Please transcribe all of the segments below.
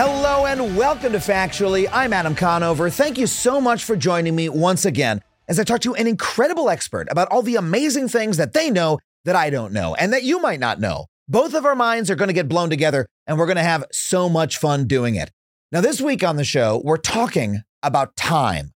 Hello and welcome to Factually. I'm Adam Conover. Thank you so much for joining me once again as I talk to an incredible expert about all the amazing things that they know that I don't know and that you might not know. Both of our minds are going to get blown together and we're going to have so much fun doing it. Now, this week on the show, we're talking about time.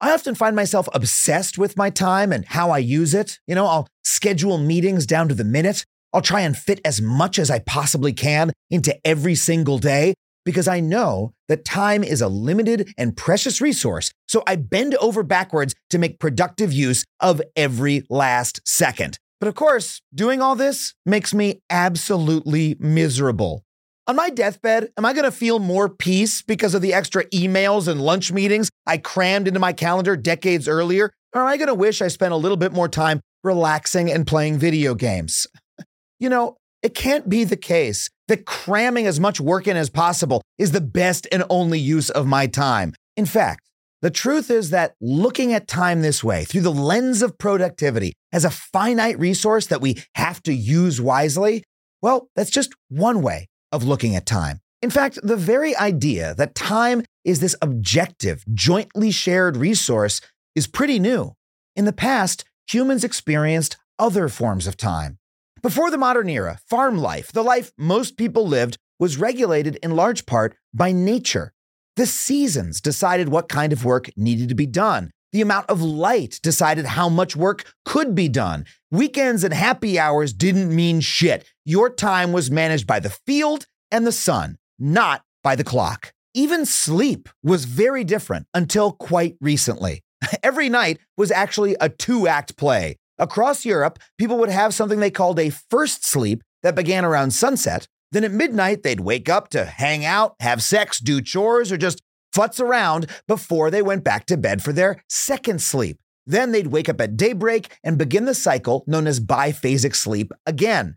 I often find myself obsessed with my time and how I use it. You know, I'll schedule meetings down to the minute. I'll try and fit as much as I possibly can into every single day because I know that time is a limited and precious resource. So I bend over backwards to make productive use of every last second. But of course, doing all this makes me absolutely miserable. On my deathbed, am I going to feel more peace because of the extra emails and lunch meetings I crammed into my calendar decades earlier? Or am I going to wish I spent a little bit more time relaxing and playing video games? You know, it can't be the case that cramming as much work in as possible is the best and only use of my time. In fact, the truth is that looking at time this way, through the lens of productivity, as a finite resource that we have to use wisely, well, that's just one way of looking at time. In fact, the very idea that time is this objective, jointly shared resource is pretty new. In the past, humans experienced other forms of time. Before the modern era, farm life, the life most people lived, was regulated in large part by nature. The seasons decided what kind of work needed to be done. The amount of light decided how much work could be done. Weekends and happy hours didn't mean shit. Your time was managed by the field and the sun, not by the clock. Even sleep was very different until quite recently. Every night was actually a two act play. Across Europe, people would have something they called a first sleep that began around sunset. Then at midnight, they'd wake up to hang out, have sex, do chores, or just futz around before they went back to bed for their second sleep. Then they'd wake up at daybreak and begin the cycle known as biphasic sleep again.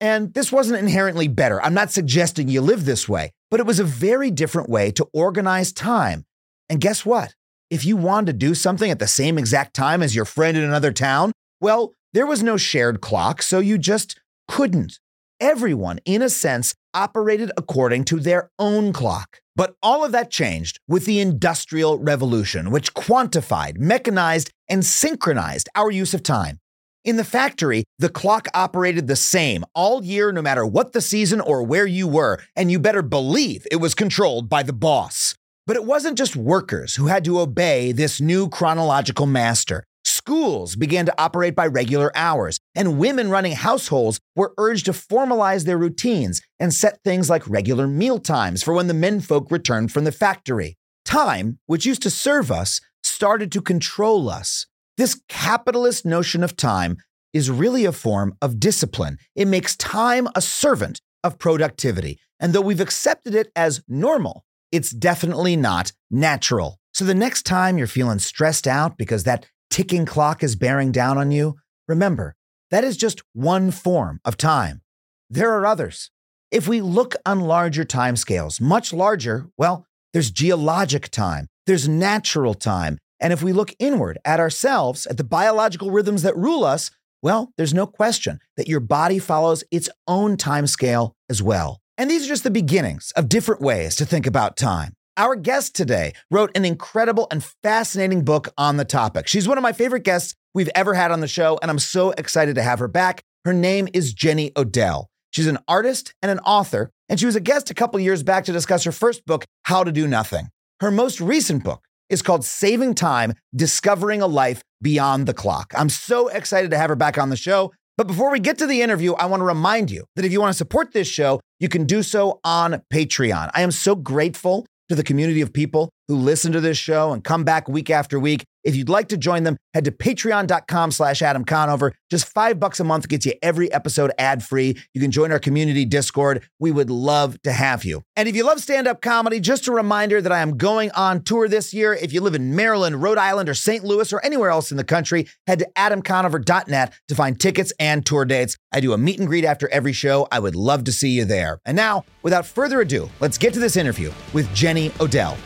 And this wasn't inherently better. I'm not suggesting you live this way, but it was a very different way to organize time. And guess what? If you wanted to do something at the same exact time as your friend in another town, well, there was no shared clock, so you just couldn't. Everyone, in a sense, operated according to their own clock. But all of that changed with the Industrial Revolution, which quantified, mechanized, and synchronized our use of time. In the factory, the clock operated the same all year, no matter what the season or where you were, and you better believe it was controlled by the boss. But it wasn't just workers who had to obey this new chronological master. Schools began to operate by regular hours, and women running households were urged to formalize their routines and set things like regular meal times for when the menfolk returned from the factory. Time, which used to serve us, started to control us. This capitalist notion of time is really a form of discipline. It makes time a servant of productivity. And though we've accepted it as normal, it's definitely not natural. So the next time you're feeling stressed out because that ticking clock is bearing down on you, remember, that is just one form of time. There are others. If we look on larger timescales, much larger, well, there's geologic time, there's natural time, And if we look inward at ourselves, at the biological rhythms that rule us, well, there's no question that your body follows its own time scale as well. And these are just the beginnings of different ways to think about time. Our guest today wrote an incredible and fascinating book on the topic. She's one of my favorite guests we've ever had on the show, and I'm so excited to have her back. Her name is Jenny Odell. She's an artist and an author, and she was a guest a couple years back to discuss her first book, How to Do Nothing. Her most recent book is called Saving Time Discovering a Life Beyond the Clock. I'm so excited to have her back on the show. But before we get to the interview, I want to remind you that if you want to support this show, you can do so on Patreon. I am so grateful to the community of people who listen to this show and come back week after week. If you'd like to join them, head to patreon.com slash Adam Conover. Just five bucks a month gets you every episode ad free. You can join our community Discord. We would love to have you. And if you love stand up comedy, just a reminder that I am going on tour this year. If you live in Maryland, Rhode Island, or St. Louis, or anywhere else in the country, head to adamconover.net to find tickets and tour dates. I do a meet and greet after every show. I would love to see you there. And now, without further ado, let's get to this interview with Jenny Odell.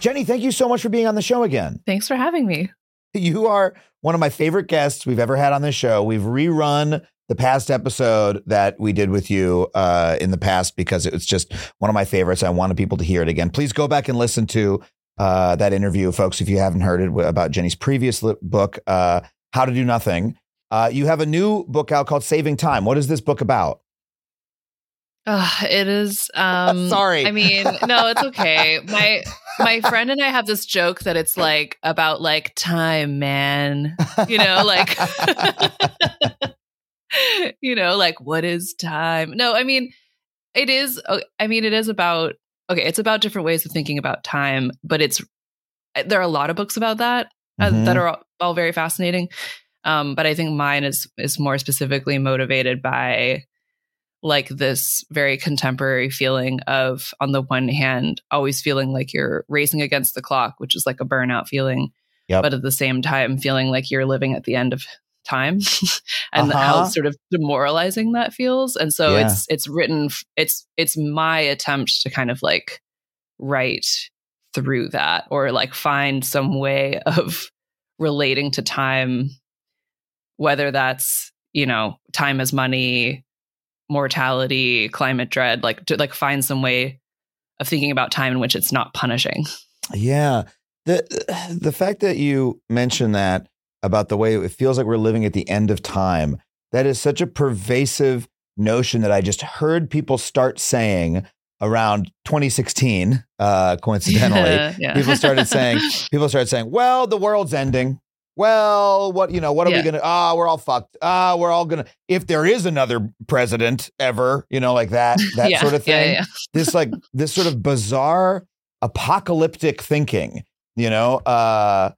Jenny, thank you so much for being on the show again. Thanks for having me. You are one of my favorite guests we've ever had on this show. We've rerun the past episode that we did with you uh, in the past because it was just one of my favorites. I wanted people to hear it again. Please go back and listen to uh, that interview, folks, if you haven't heard it about Jenny's previous book, uh, How to Do Nothing. Uh, you have a new book out called Saving Time. What is this book about? Uh, it is. Um, Sorry. I mean, no, it's okay. My my friend and I have this joke that it's like about like time, man. You know, like you know, like what is time? No, I mean, it is. uh, I mean, it is about okay. It's about different ways of thinking about time, but it's there are a lot of books about that uh, Mhm. that are all, all very fascinating. Um, but I think mine is is more specifically motivated by like this very contemporary feeling of on the one hand always feeling like you're racing against the clock which is like a burnout feeling Yep. but at the same time feeling like you're living at the end of time and how Uh-huh. sort of demoralizing that feels and so Yeah. it's it's written it's it's my attempt to kind of like write through that or like find some way of relating to time whether that's you know time as money mortality climate dread like to like find some way of thinking about time in which it's not punishing Yeah. The the fact that you mentioned that about the way it feels like we're living at the end of time, that is such a pervasive notion that I just heard people start saying around 2016, uh, coincidentally. yeah People started saying, people started saying, well, the world's ending. Well, what, you know, what are we going to, ah, we're all fucked. Ah, we're all going to, if there is another president ever, you know, like that, that Yeah, sort of thing yeah. this like this sort of bizarre apocalyptic thinking you know uh,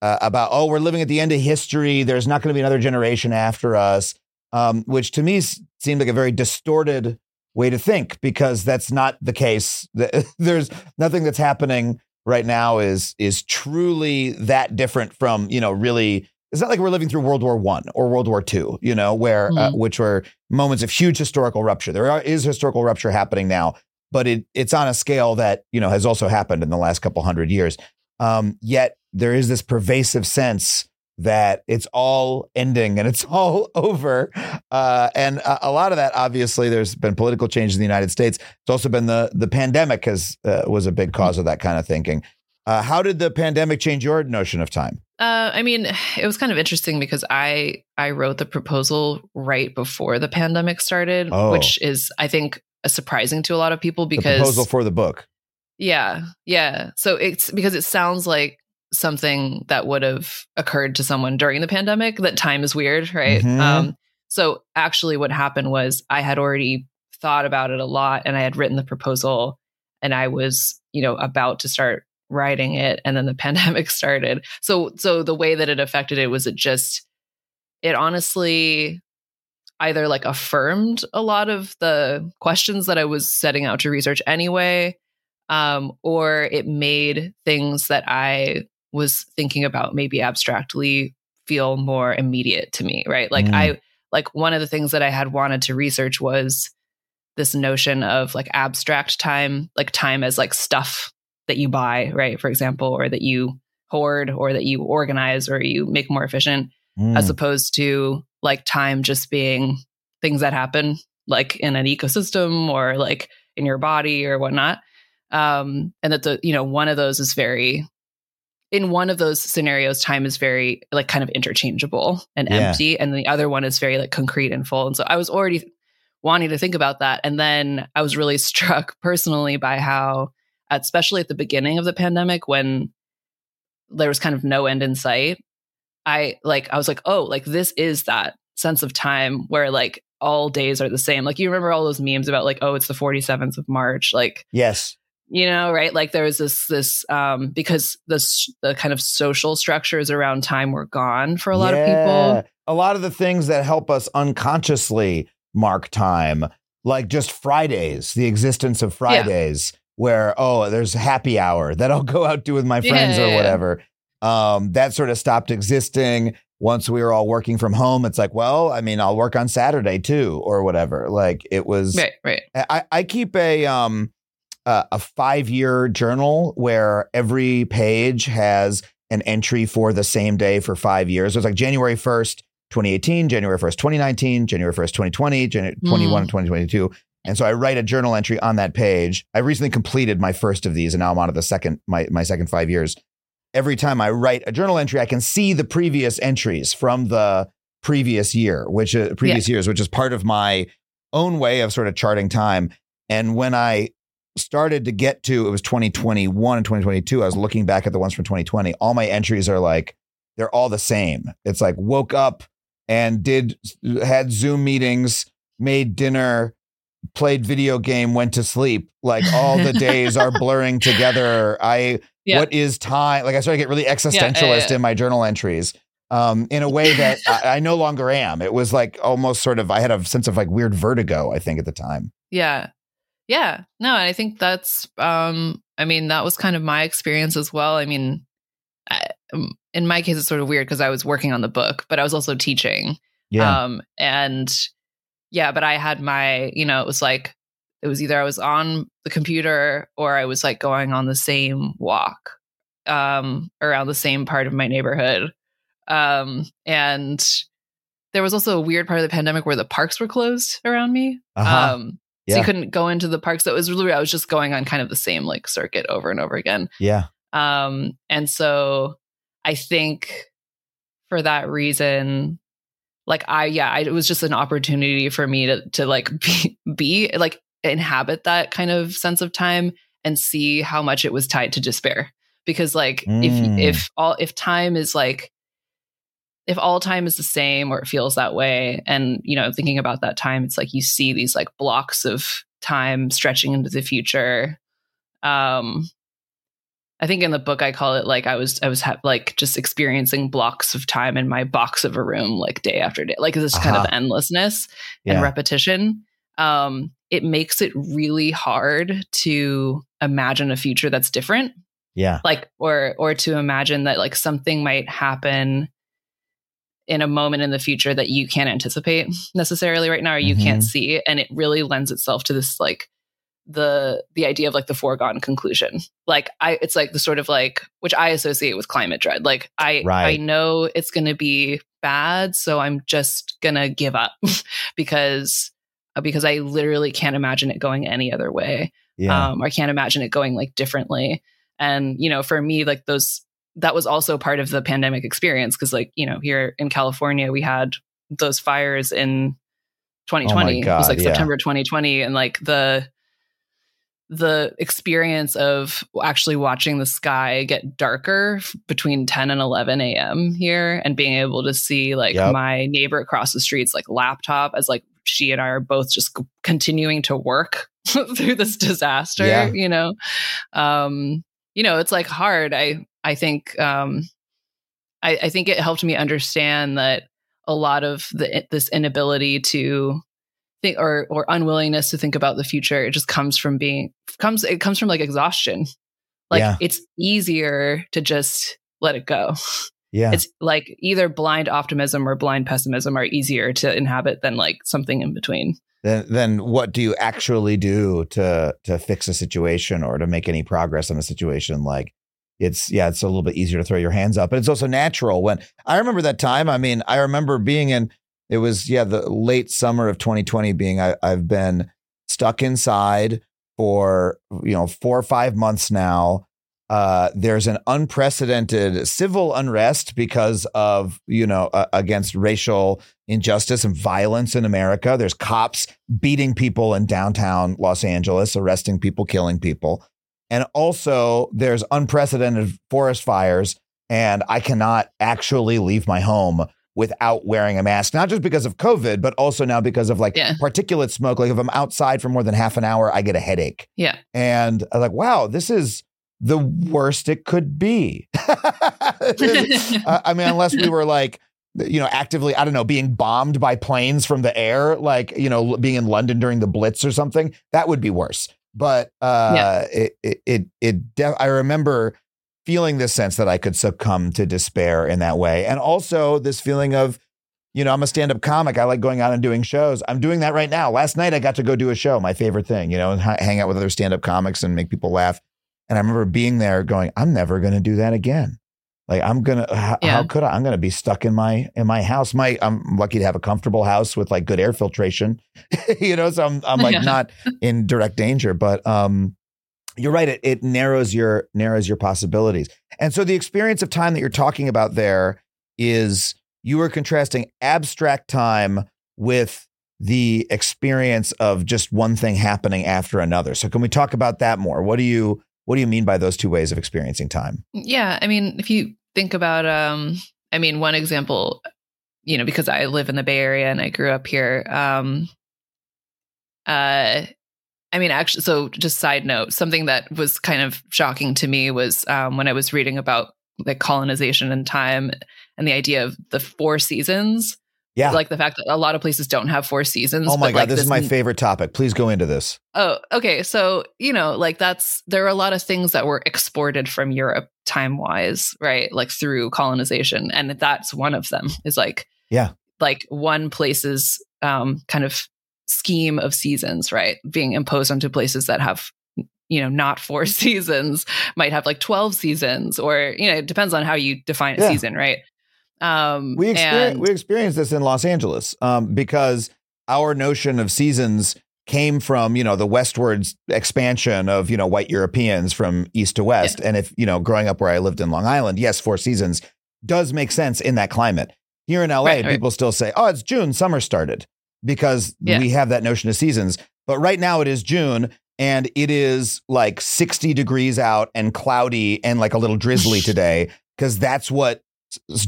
uh about oh we're living at the end of history there's not going to be another generation after us um which to me s- seemed like a very distorted way to think because that's not the case there's nothing that's happening right now is is truly that different from you know really it's not like we're living through World War One or World War Two, you know, where uh, Mhm. which were moments of huge historical rupture. There are, is historical rupture happening now, but it it's on a scale that you know has also happened in the last couple hundred years. Um, yet there is this pervasive sense that it's all ending and it's all over. Uh, and a, a lot of that, obviously, there's been political change in the United States. It's also been the the pandemic has uh, was a big cause of that kind of thinking. Uh, how did the pandemic change your notion of time? Uh, I mean, it was kind of interesting because I I wrote the proposal right before the pandemic started, Oh. which is I think surprising to a lot of people the because proposal for the book. yeah, yeah. So it's because it sounds like something that would have occurred to someone during the pandemic. That time is weird, right? Mhm. Um, so actually, what happened was I had already thought about it a lot, and I had written the proposal, and I was you know about to start writing it and then the pandemic started so so the way that it affected it was it just it honestly either like affirmed a lot of the questions that i was setting out to research anyway um or it made things that i was thinking about maybe abstractly feel more immediate to me right like Mm. i like one of the things that i had wanted to research was this notion of like abstract time like time as like stuff that you buy, right? For example, or that you hoard or that you organize or you make more efficient Mm. as opposed to like time just being things that happen like in an ecosystem or like in your body or whatnot um and that the you know one of those is very in one of those scenarios time is very like kind of interchangeable and Yeah. empty and the other one is very like concrete and full and so i was already wanting to think about that and then i was really struck personally by how especially at the beginning of the pandemic when there was kind of no end in sight i like i was like oh like this is that sense of time where like all days are the same like you remember all those memes about like oh it's the 47th of march like yes. You know right like there was this this um because this the kind of social structures around time were gone for a lot of people A lot of the things that help us unconsciously mark time, like just Fridays, the existence of Fridays, where, oh, there's happy hour that I'll go out do with my friends yeah, or yeah. whatever. Um, that sort of stopped existing. Once we were all working from home, it's like, well, I mean, I'll work on Saturday too, or whatever. Like it was right right I, I keep a um uh, a five year journal where every page has an entry for the same day for five years. So it's like January first, 2018, January 1st, 2019, January 1st, 2020, January 21, 2022. And so I write a journal entry on that page. I recently completed my first of these and now I'm on to the second, my, my second five years. Every time I write a journal entry, I can see the previous entries from the previous year, which uh, previous years, which is part of my own way of sort of charting time. And when I started to get to it was 2021 and 2022, I was looking back at the ones from 2020. All my entries are like they're all the same. It's like woke up and did had Zoom meetings, made dinner, played video game, went to sleep. Like all the days are blurring together. I Yeah. what is time? Like I started to get really existentialist yeah. in my journal entries. Um, in a way that I, I no longer am. It was like almost sort of I had a sense of like weird vertigo, I think, at the time. Yeah. Yeah. No, I think that's um I mean that was kind of my experience as well. I mean I, um, in my case it's sort of weird because I was working on the book, but I was also teaching. Yeah. Um and yeah, but I had my, you know, it was like it was either I was on the computer or I was like going on the same walk um around the same part of my neighborhood. Um and there was also a weird part of the pandemic where the parks were closed around me. Uh-huh. Um so you couldn't go into the parks. That was really I was just going on kind of the same like circuit over and over again. yeah. Um, and so I think for that reason, like I, yeah, I, it was just an opportunity for me to, to like be, be like inhabit that kind of sense of time and see how much it was tied to despair. Because like Mm. if, if all, if time is like, if all time is the same or it feels that way, and you know, thinking about that time, it's like you see these like blocks of time stretching into the future. Um, I think in the book I call it like I was I was ha- like just experiencing blocks of time in my box of a room like day after day like this kind of Uh-huh. endlessness Yeah. and repetition um it makes it really hard to imagine a future that's different Yeah. like or or to imagine that like something might happen in a moment in the future that you can't anticipate necessarily right now or you can't see and it really lends itself to this like the the idea of like the foregone conclusion. Like i it's like the sort of like which i associate with climate dread. Like i i know it's going to be bad so i'm just going to give up because because i literally can't imagine it going any other way. Yeah. um, I can't imagine it going like differently. And you know, for me, like those that was also part of the pandemic experience because, like you know, here in California, we had those fires in 2020. it God, was like yeah. September 2020, and like the the experience of actually watching the sky get darker between 10 and 11 a.m. here and being able to see like Yep. my neighbor across the street's like laptop as like she and I are both just continuing to work through this disaster, Yeah. you know. Um you know, it's like hard. I I think um I I think it helped me understand that a lot of the this inability to think or or unwillingness to think about the future it just comes from being comes it comes from like exhaustion like Yeah. it's easier to just let it go yeah. it's like either blind optimism or blind pessimism are easier to inhabit than like something in between then then what do you actually do to to fix a situation or to make any progress on a situation like it's yeah, it's a little bit easier to throw your hands up, but it's also natural. When I remember that time, I mean, I remember being in it was yeah the late summer of 2020 being I, I've been stuck inside for you know four or five months now. Uh, there's an unprecedented civil unrest because of you know uh, against racial injustice and violence in America. There's cops beating people in downtown Los Angeles, arresting people, killing people, and also there's unprecedented forest fires. And I cannot actually leave my home without wearing a mask, not just because of COVID, but also now because of like Yeah. particulate smoke. Like if I'm outside for more than half an hour, I get a headache. Yeah. And I was like, wow, this is the worst it could be. I I mean, unless we were like, you know, actively, I don't know, being bombed by planes from the air, like, you know, being in London during the Blitz or something, that would be worse. But uh, Yeah. it, it, it, it def- I remember feeling this sense that I could succumb to despair in that way. And also this feeling of, you know, I'm a stand up comic. I like going out and doing shows. I'm doing that right now. Last night I got to go do a show, my favorite thing, you know, and ha- hang out with other stand up comics and make people laugh. And I remember being there going, I'm never going to do that again. Like I'm gonna, how, Yeah. how could I? I'm gonna be stuck in my in my house. My I'm lucky to have a comfortable house with like good air filtration, you know. So I'm I'm like Yeah. not in direct danger. But um, you're right. It it narrows your narrows your possibilities. And so the experience of time that you're talking about there is you are contrasting abstract time with the experience of just one thing happening after another. So can we talk about that more? What do you what do you mean by those two ways of experiencing time? Yeah, I mean, if you think about, um, I mean, one example, you know, because I live in the Bay Area and I grew up here. Um, uh, I mean, actually, so just side note, something that was kind of shocking to me was um, when I was reading about like colonization and time and the idea of the four seasons. Yeah. Like the fact that a lot of places don't have four seasons. oh my god, like, this is my favorite topic. Please go into this. Oh, okay. So, you know, like that's there are a lot of things that were exported from Europe time wise, right? Like through colonization. And that's one of them is like, Yeah. like one place's um, kind of scheme of seasons, right? Being imposed onto places that have, you know, not four seasons, might have like 12 seasons, or, you know, it depends on how you define a Yeah. season, right? Um, We experience and- we experienced this in Los Angeles um, because our notion of seasons came from you know the westwards expansion of you know white Europeans from east to west, and if you know growing up where I lived in Long Island, yes, four seasons does make sense in that climate. Here in LA, Right, right. people still say, "Oh, it's June, summer started," because Yeah. we have that notion of seasons. But right now, it is June. And it is like 60 degrees out and cloudy and like a little drizzly today because that's what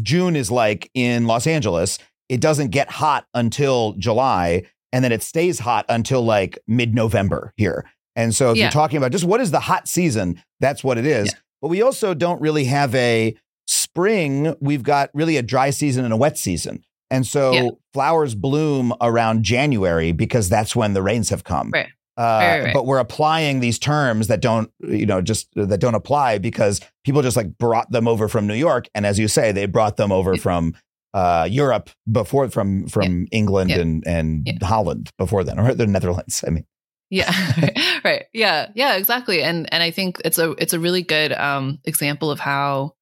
June is like in Los Angeles. It doesn't get hot until July, and then it stays hot until like mid November here. And so, if Yeah. you're talking about just what is the hot season, that's what it is. Yeah. But we also don't really have a spring. We've got really a dry season and a wet season. And so Yeah. flowers bloom around January because that's when the rains have come. Right. Uh, Right, right, right. But we're applying these terms that don't, you know, just that don't apply because people just like brought them over from New York, and as you say, they brought them over from uh, Europe before, from from England Yeah. and and Yeah. Holland before then, or the Netherlands. I mean, yeah right yeah yeah exactly and and i think it's a it's a really good um example of how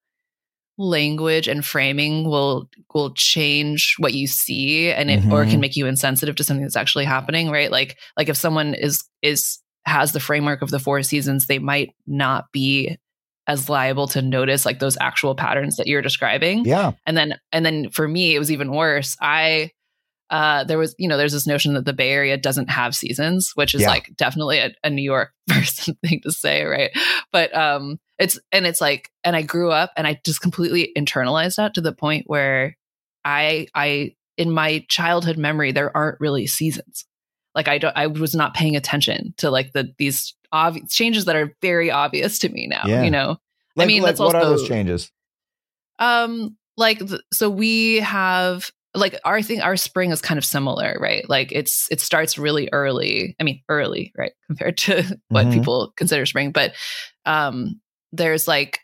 language and framing will will change what you see and it or it Mhm. can make you insensitive to something that's actually happening right? Like like if someone is is has the framework of the four seasons they might not be as liable to notice like those actual patterns that you're describing. Yeah, and then and then for me it was even worse. I uh there was you know there's this notion that the bay area doesn't have seasons which is Yeah. like definitely a, a new york person thing to say right but um it's and it's like and i grew up and i just completely internalized that to the point where i i in my childhood memory there aren't really seasons like i don't i was not paying attention to like the these obvious changes that are very obvious to me now Yeah. you know like, mean, like, that's what are those changes? um, like th- so we have like our thing our spring is kind of similar, right? Like it's it starts really early. I mean, early, right, compared to what Mhm. people consider spring, but um there's like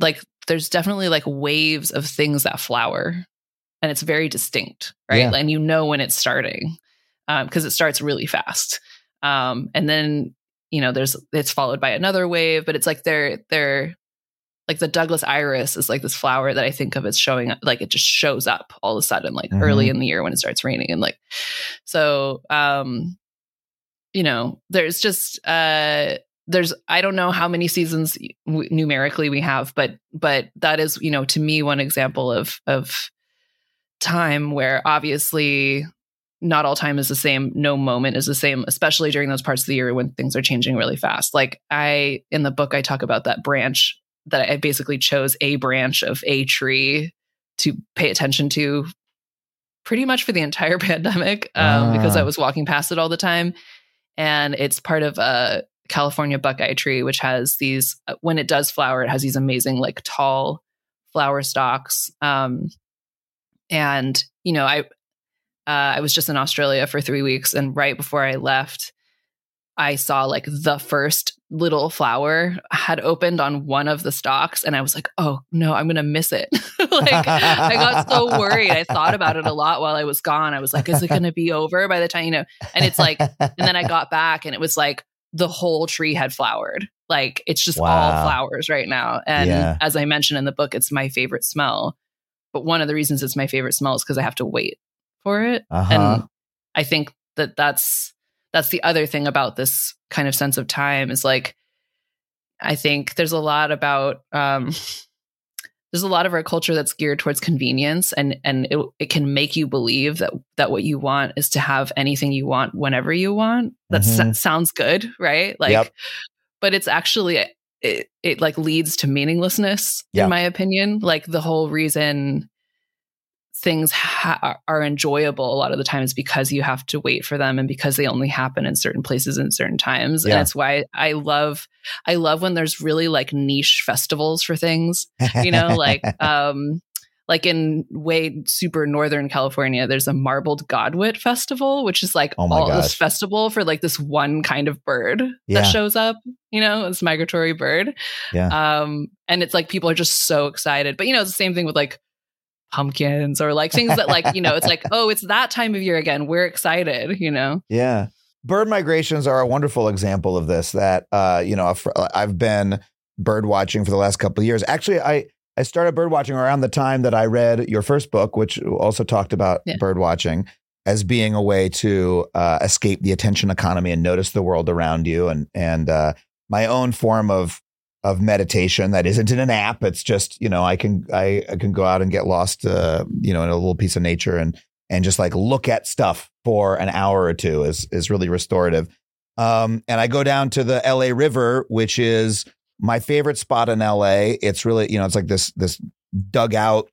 like there's definitely like waves of things that flower and it's very distinct, right? Yeah. And you know when it's starting. Um because it starts really fast. Um and then you know there's it's followed by another wave, but it's like they're they're like the Douglas iris is like this flower that I think of as showing up, like it just shows up all of a sudden, like Mhm. early in the year when it starts raining. And like, so, um, you know, there's just, uh, there's, I don't know how many seasons w- numerically we have, but, but that is, you know, to me, one example of, of time where obviously not all time is the same. No moment is the same, especially during those parts of the year when things are changing really fast. Like I, in the book, I talk about that branch that I basically chose a branch of a tree to pay attention to pretty much for the entire pandemic um, because Ah. I was walking past it all the time. And it's part of a California buckeye tree, which has these, uh, when it does flower, it has these amazing, like tall flower stalks. Um, and, you know, I, uh, I was just in Australia for three weeks, and right before I left, I saw like the first little flower had opened on one of the stalks, and I was like, "Oh no, I'm gonna miss it!" like I got so worried. I thought about it a lot while I was gone. I was like, "Is it gonna be over by the time you know?" And it's like, and then I got back, and it was like the whole tree had flowered. Like it's just all flowers right now. And Yeah. as I mentioned in the book, it's my favorite smell. But one of the reasons it's my favorite smell is because I have to wait for it. Uh-huh. And I think that that's that's the other thing about this kind of sense of time is like I think there's a lot about um there's a lot of our culture that's geared towards convenience and and it, it can make you believe that that what you want is to have anything you want whenever you want that s- Mhm. sounds good right like Yep. but it's actually it, it like leads to meaninglessness Yeah. in my opinion like the whole reason things ha- are enjoyable a lot of the times because you have to wait for them and because they only happen in certain places and certain times Yeah. and it's why i love i love when there's really like niche festivals for things you know like um like in way super northern california there's a marbled godwit festival which is like Oh all gosh. this festival for like this one kind of bird Yeah. that shows up you know this migratory bird Yeah. um and it's like people are just so excited but you know it's the same thing with like pumpkins or like things that like you know it's like oh it's that time of year again we're excited you know Yeah. Bird migrations are a wonderful example of this that uh you know I've- I've been bird watching for the last couple of years. Actually, I I started bird watching around the time that I read your first book which also talked about Yeah. bird watching as being a way to uh, escape the attention economy and notice the world around you and and uh my own form of of meditation that isn't in an app it's just you know I can I, I can go out and get lost uh you know in a little piece of nature and and just like look at stuff for an hour or two is is really restorative. Um, and I go down to the LA River, which is my favorite spot in LA. It's really you know it's like this this dugout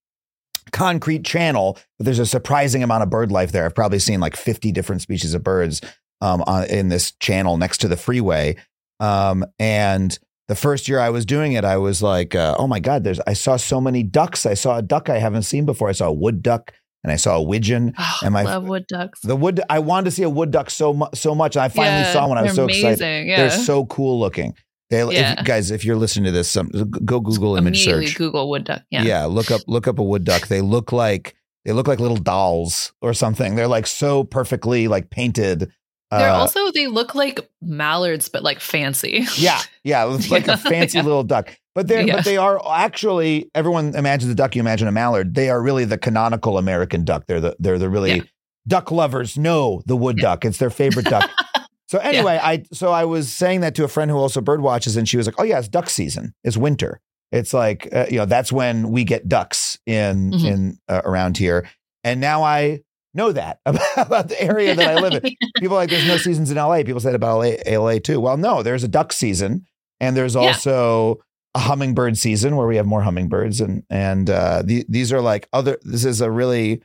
concrete channel, but there's a surprising amount of bird life there. I've probably seen like 50 different species of birds um, on, in this channel next to the freeway. Um, and the first year I was doing it, I was like, uh, oh my God, there's, I saw so many ducks. I saw a duck I haven't seen before. I saw a wood duck and I saw a widgeon. oh, And my- love wood ducks The wood, I wanted to see a wood duck so much, so much. And I finally Yeah, saw one. I was so excited. yeah. They're so cool looking. They, Yeah. if, guys, if you're listening to this, some, go Google image search. google wood duck yeah Yeah. look up look up a wood duck. They look like they look like little dolls or something. They're like so perfectly like painted. They're Uh, also they look like mallards but like fancy yeah, yeah, it's like a fancy Yeah. little duck. But they Yeah. but they are actually everyone imagines a duck, you imagine a mallard. They are really the canonical American duck. They're the they're the really Yeah. duck lovers know the wood Yeah. duck. It's their favorite duck. So anyway, I so I was saying that to a friend who also bird watches, and she was like, "Oh yeah, it's duck season. It's winter. It's like uh, you know that's when we get ducks in Mhm. in uh, around here." And now I know that about, the area that I live in. People are like there's no seasons in LA. People said about LA, LA too. Well, no, there's a duck season, and there's Yeah. also a hummingbird season where we have more hummingbirds, and and uh, the, these are like other. This is a really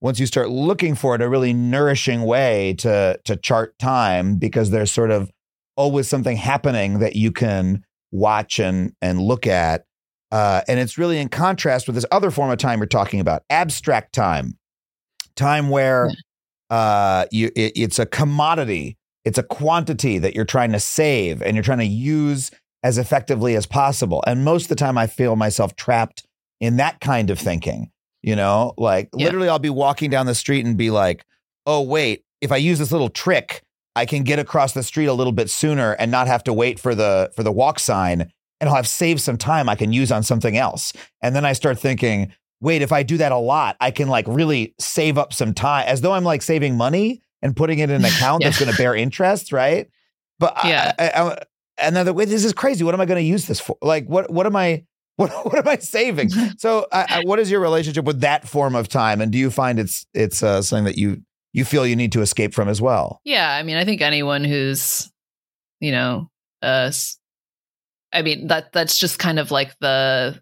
once you start looking for it, a really nourishing way to to chart time because there's sort of always something happening that you can watch and and look at. Uh, and it's really in contrast with this other form of time you're talking about, abstract time, time where uh, you it, it's a commodity, it's a quantity that you're trying to save and you're trying to use as effectively as possible. And most of the time, I feel myself trapped in that kind of thinking. You know, like Yeah. literally, I'll be walking down the street and be like, "Oh wait, if I use this little trick, I can get across the street a little bit sooner and not have to wait for the for the walk sign." and I'll have saved some time I can use on something else. And then I start thinking, wait, if I do that a lot, I can like really save up some time as though I'm like saving money and putting it in an account Yeah. that's going to bear interest, right? But Yeah. I, I, and then the, wait, this is crazy. What am I going to use this for? Like, what what am I what what am I saving? so, I, I, what is your relationship with that form of time? And do you find it's it's uh, something that you you feel you need to escape from as well? Yeah, I mean, I think anyone who's, you know, uh, I mean that that's just kind of like the,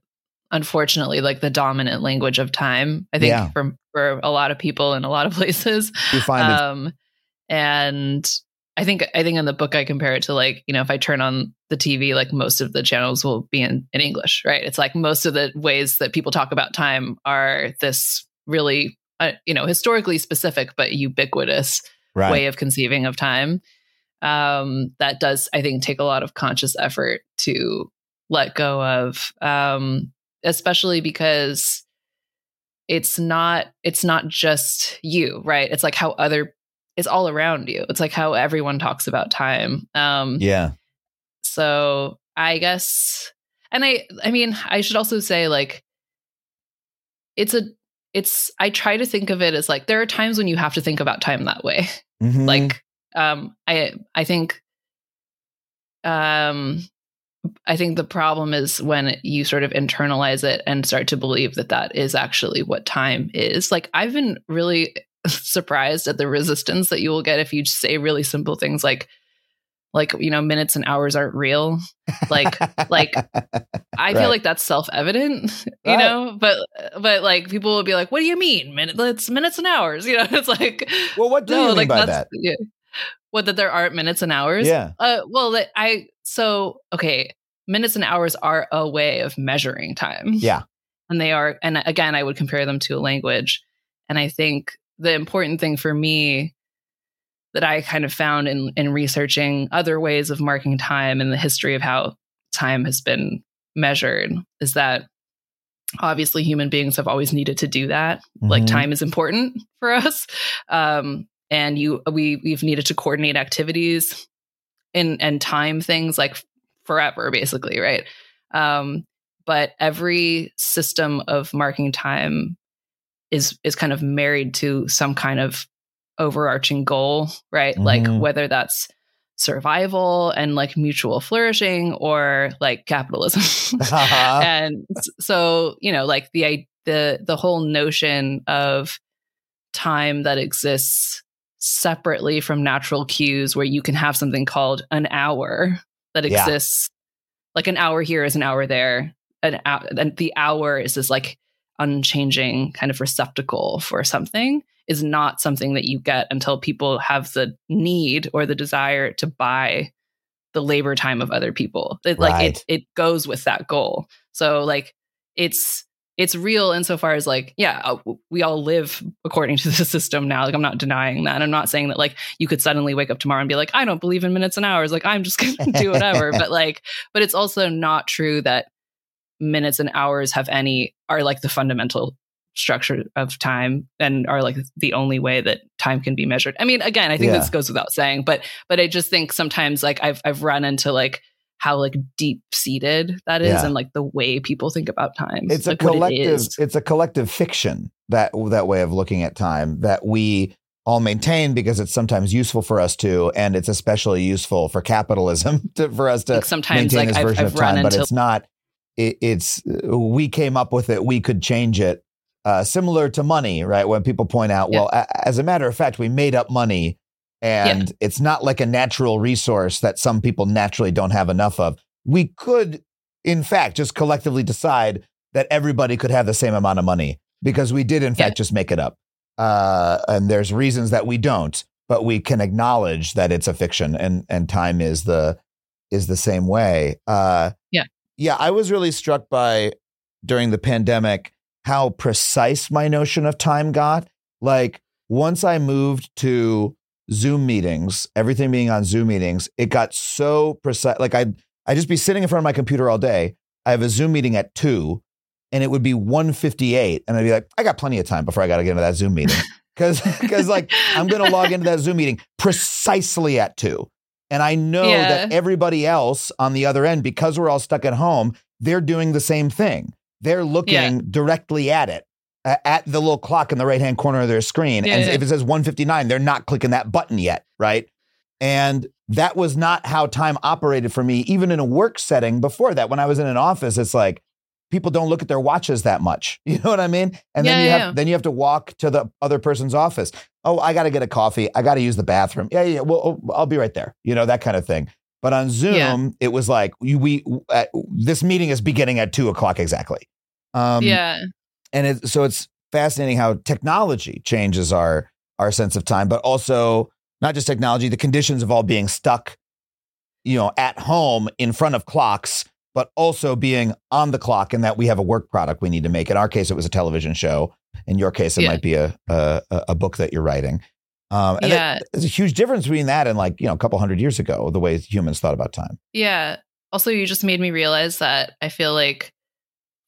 unfortunately, like the dominant language of time. I think Yeah. for for a lot of people in a lot of places. You find it? Um, and I think I think in the book I compare it to like you know if I turn on the TV, like most of the channels will be in in English, right? It's like most of the ways that people talk about time are this really. Uh, you know, historically specific but ubiquitous Right. way of conceiving of time um, that does i think take a lot of conscious effort to let go of um, especially because it's not it's not just you right it's like how other it's all around you it's like how everyone talks about time um, yeah. so i guess and i i mean i should also say like it's a it's i try to think of it as like there are times when you have to think about time that way Mhm. like um i i think um i think the problem is when you sort of internalize it and start to believe that that is actually what time is like i've been really surprised at the resistance that you will get if you say really simple things like like you know minutes and hours aren't real like like I Right. feel like that's self-evident, you Right. know, but but like people will be like, "What do you mean? Minute, it's minutes and hours." You know, it's like, well, what do you mean like by that? yeah. What that there aren't minutes and hours. Yeah. Uh, well, I so okay, minutes and hours are a way of measuring time. Yeah. and they are, and again, I would compare them to a language, and I think the important thing for me that I kind of found in in researching other ways of marking time and the history of how time has been measured is that obviously human beings have always needed to do that like Mhm. time is important for us um and you we we've needed to coordinate activities and and time things like forever basically right um but every system of marking time is is kind of married to some kind of overarching goal right Mhm. like whether that's survival and like mutual flourishing or like capitalism Uh-huh. and so you know like the the the whole notion of time that exists separately from natural cues where you can have something called an hour that Yeah. exists like an hour here is an hour there an hour and the hour is this like unchanging kind of receptacle for something is not something that you get until people have the need or the desire to buy the labor time of other people. It, Like it it goes with that goal. So like it's it's real insofar as like yeah uh, we all live according to the system now like i'm not denying that i'm not saying that like you could suddenly wake up tomorrow and be like i don't believe in minutes and hours like i'm just gonna do whatever but like but it's also not true that minutes and hours have any are like the fundamental structure of time and are like the only way that time can be measured. I mean, again, I think Yeah. this goes without saying, but but I just think sometimes like I've I've run into like how like deep seated that is Yeah. and like the way people think about time. it's a like, it collective is. it's a collective fiction that that way of looking at time that we all maintain because it's sometimes useful for us to and it's especially useful for capitalism to, for us to Like sometimes maintain like this I've, version I've of run time but it's not it, it's we came up with it we could change it uh, similar to money right when people point out Yeah. well a, as a matter of fact we made up money and it's not like a natural resource that some people naturally don't have enough of. We could in fact just collectively decide that everybody could have the same amount of money because we did in Yeah. fact just make it up. Uh, and there's reasons that we don't but we can acknowledge that it's a fiction and and time is the is the same way. Uh Yeah. yeah i was really struck by during the pandemic how precise my notion of time got. Like once i moved to zoom meetings everything being on zoom meetings it got so precise like i I'd just be sitting in front of my computer all day i have a zoom meeting at 2 and it would be 158 and i'd be like i got plenty of time before i got to get into that zoom meeting because because like i'm going to log into that zoom meeting precisely at 2 And I know Yeah. that everybody else on the other end, because we're all stuck at home, they're doing the same thing. They're looking Yeah. directly at it, at the little clock in the right hand corner of their screen. Yeah, and yeah. if it says 159, they're not clicking that button yet, right? And that was not how time operated for me, even in a work setting before that. When I was in an office, it's like people don't look at their watches that much. You know what I mean? And then you yeah, have yeah. then you have to walk to the other person's office. Oh, I got to get a coffee. I got to use the bathroom. Yeah, yeah. Well, oh, I'll be right there. You know that kind of thing. But on Zoom, Yeah. it was like you- we uh, this meeting is beginning at two o'clock exactly. Um, yeah. And it, so it's fascinating how technology changes our our sense of time, but also not just technology, the conditions of all being stuck, you know, at home in front of clocks, but also being on the clock, and that we have a work product we need to make. In our case, it was a television show. In your case, it Yeah. might be a, a a book that you're writing. Um, and Yeah. that- there's a huge difference between that and like you know a couple hundred years ago, the way humans thought about time. Yeah. Also, you just made me realize that I feel like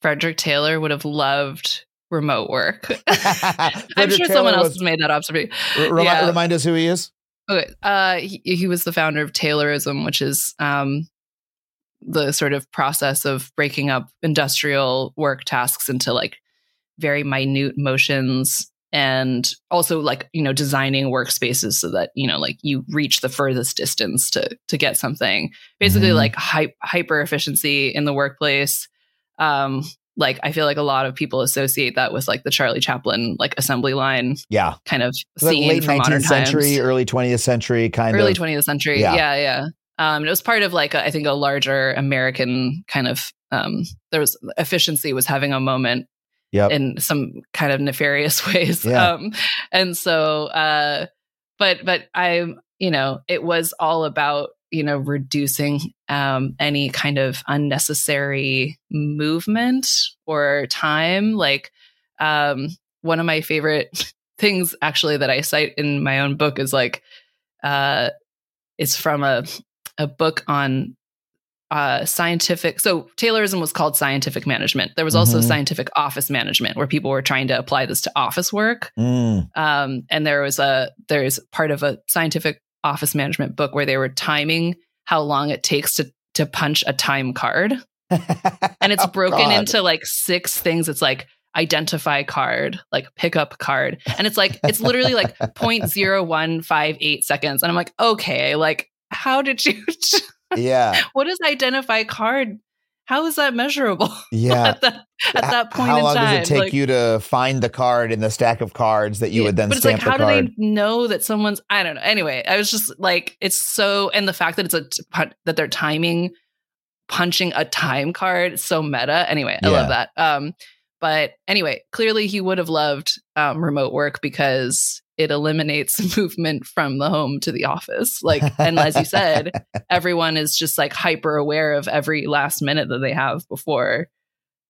Frederick Taylor would have loved remote work. I'm sure Taylor someone else was- has made that observation. Yeah. Remind us who he is. Okay. Uh, he, he was the founder of Taylorism, which is um, the sort of process of breaking up industrial work tasks into like very minute motions and also like you know designing workspaces so that you know like you reach the furthest distance to to get something basically Mhm. like hy- hyper efficiency in the workplace um like i feel like a lot of people associate that with like the charlie chaplin like assembly line Yeah, kind of scene late from modern 19th century, times early 20th century, kind of early 20th century. Yeah. Yeah, yeah. Um, it was part of like a, I think a larger American kind of um, there was efficiency was having a moment Yep. in some kind of nefarious ways. Yeah. Um, and so, uh, but but I, you know, it was all about you know reducing um, any kind of unnecessary movement or time. Like um, one of my favorite things actually that I cite in my own book is like uh, it's from a a book on uh, scientific. So Taylorism was called scientific management. There was also Mhm. scientific office management, where people were trying to apply this to office work. Mm. Um, and there was a there's part of a scientific office management book where they were timing how long it takes to to punch a time card, and it's Oh, broken God. into like six things. It's like identify card, like pickup card, and it's like it's literally like 0.0158 seconds, and I'm like, okay, like how did you? yeah, what is identify card? How is that measurable yeah. at that at that point How in long time? does it take Like- you to find the card in the stack of cards that you Yeah, would then but it's like how the do card? they know that someone's i don't know anyway i was just like it's so and the fact that it's a that they're timing punching a time card so meta anyway i love that um but anyway clearly he would have loved um, remote work because it eliminates movement from the home to the office like and as you said everyone is just like hyper aware of every last minute that they have before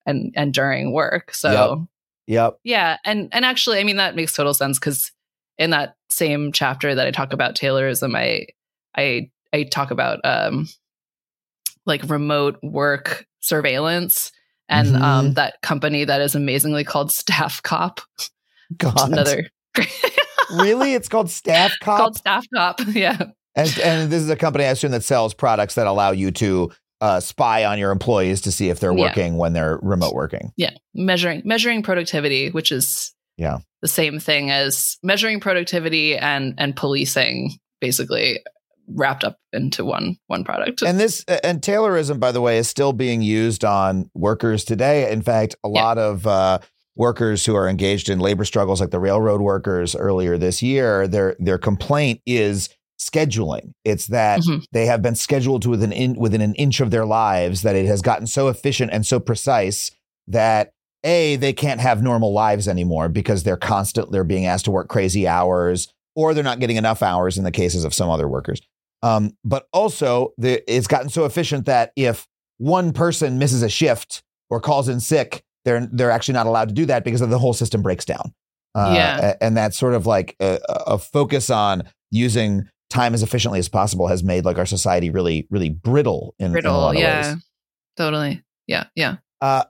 and and during work so Yep. yeah, and and actually, I mean that makes total sense because in that same chapter that I talk about Taylorism, I I I talk about um like remote work surveillance and Mhm. um that company that is amazingly called Staff Cop. God. Another really? It's called Staff Cop? called Staff Cop. Yeah, and, and this is a company, I assume, that sells products that allow you to uh, spy on your employees to see if they're Yeah. working when they're remote working. yeah, measuring measuring productivity, which is Yeah. the same thing as measuring productivity and and policing, basically wrapped up into one one product. And this and Taylorism, by the way, is still being used on workers today. In fact, a Yeah. lot of uh, workers who are engaged in labor struggles, like the railroad workers earlier this year, their their complaint is scheduling. It's that Mhm. they have been scheduled to within in, within an inch of their lives. That it has gotten so efficient and so precise that a they can't have normal lives anymore because they're constant. They're being asked to work crazy hours, or they're not getting enough hours in the cases of some other workers. Um, but also, the, it's gotten so efficient that if one person misses a shift or calls in sick, they're they're actually not allowed to do that because the whole system breaks down. Uh, Yeah. and that sort of like a, a focus on using time as efficiently as possible has made like our society really really brittle in, in a lot of Yeah, ways. totally. Yeah, yeah. Uh,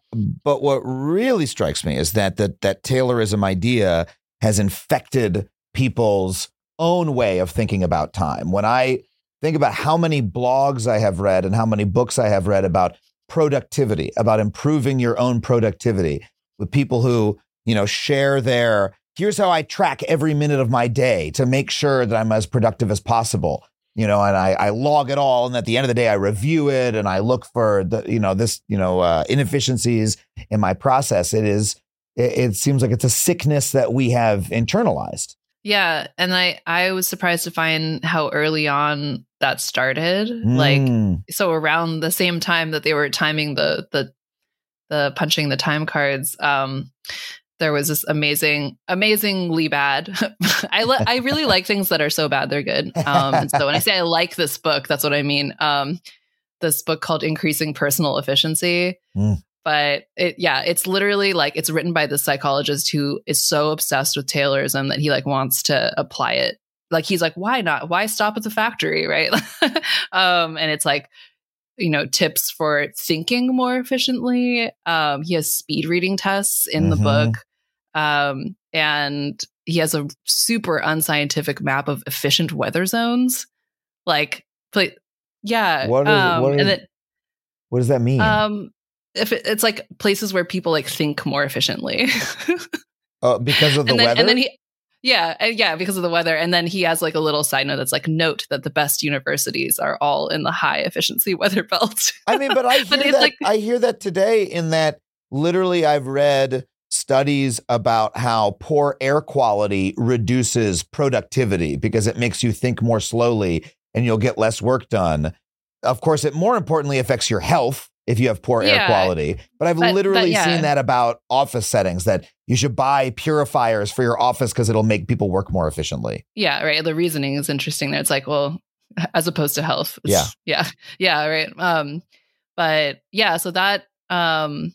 but what really strikes me is that that that Taylorism idea has infected people's own way of thinking about time. When I think about how many blogs I have read and how many books I have read about productivity, about improving your own productivity with people who, you know, share their here's how I track every minute of my day to make sure that I'm as productive as possible. You know, and I, I log it all, and at the end of the day, I review it and I look for the, you know, this, you know, uh, inefficiencies in my process. It is, it, it seems like it's a sickness that we have internalized. Yeah, and I I was surprised to find how early on that started. Like Mm. so around the same time that they were timing the the the punching the time cards um there was this amazing amazingly bad i i really like things that are so bad they're good um and so when i say i like this book that's what i mean um this book called increasing personal efficiency Mm. But it yeah it's literally like it's written by the psychologist who is so obsessed with taylorism that he like wants to apply it. Like he's like why not? Why stop at the factory? Right? Um and it's like you know tips for thinking more efficiently. Um he has speed reading tests in the Mhm. book. Um and he has a super unscientific map of efficient weather zones. Like pla- yeah What is- um what then What does that mean? If it, it's like places where people like think more efficiently Uh, because of the and then weather? and then he yeah yeah because of the weather and then he has like a little side note that's like note that the best universities are all in the high efficiency weather belt I mean, but I hear But that. like- I hear that today. In that, literally, I've read studies about how poor air quality reduces productivity because it makes you think more slowly and you'll get less work done. Of course, it more importantly affects your health if you have poor air quality. But I've But- but literally yeah. seen that about office settings that you should buy purifiers for your office because it'll make people work more efficiently. yeah right the reasoning is interesting there it's like well as opposed to health Yeah. yeah yeah right um but yeah so that um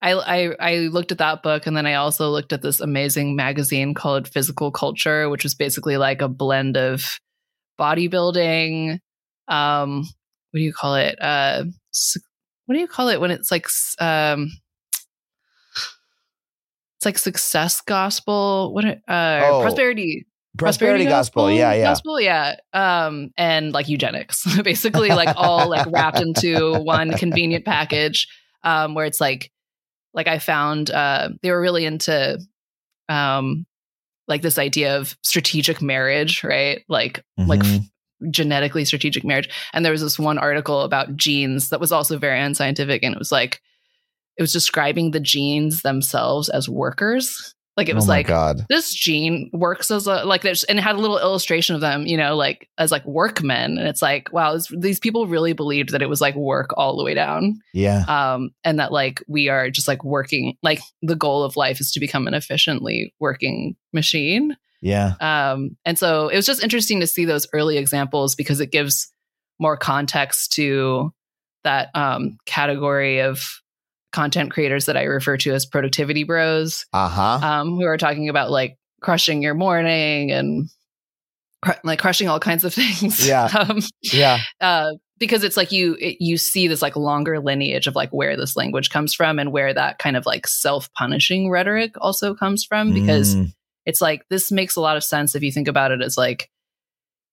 I, I I looked at that book and then I also looked at this amazing magazine called Physical Culture, which was basically like a blend of bodybuilding, um, what do you call it? Uh, what do you call it when it's like um, it's like success gospel? What uh, Oh, prosperity Prosperity, gospel. Yeah, yeah. gospel yeah um and like eugenics basically like all like wrapped into one convenient package um where it's like like i found uh they were really into um like this idea of strategic marriage right like like Mhm. Genetically strategic marriage. And there was this one article about genes that was also very unscientific and it was like it was describing the genes themselves as workers. Like it was oh like God. this gene works as a like there's and it had a little illustration of them you know like as like workmen. And it's like wow this, these people really believed that it was like work all the way down. Yeah. um and that like we are just like working like the goal of life is to become an efficiently working machine Yeah. um and so it was just interesting to see those early examples because it gives more context to that um category of content creators that i refer to as productivity bros Uh huh. um, who are talking about like crushing your morning and cr- like crushing all kinds of things. Yeah. um, yeah. uh, because it's like you it, you see this like longer lineage of like where this language comes from and where that kind of like self punishing rhetoric also comes from. Because Mm, it's like this makes a lot of sense if you think about it as like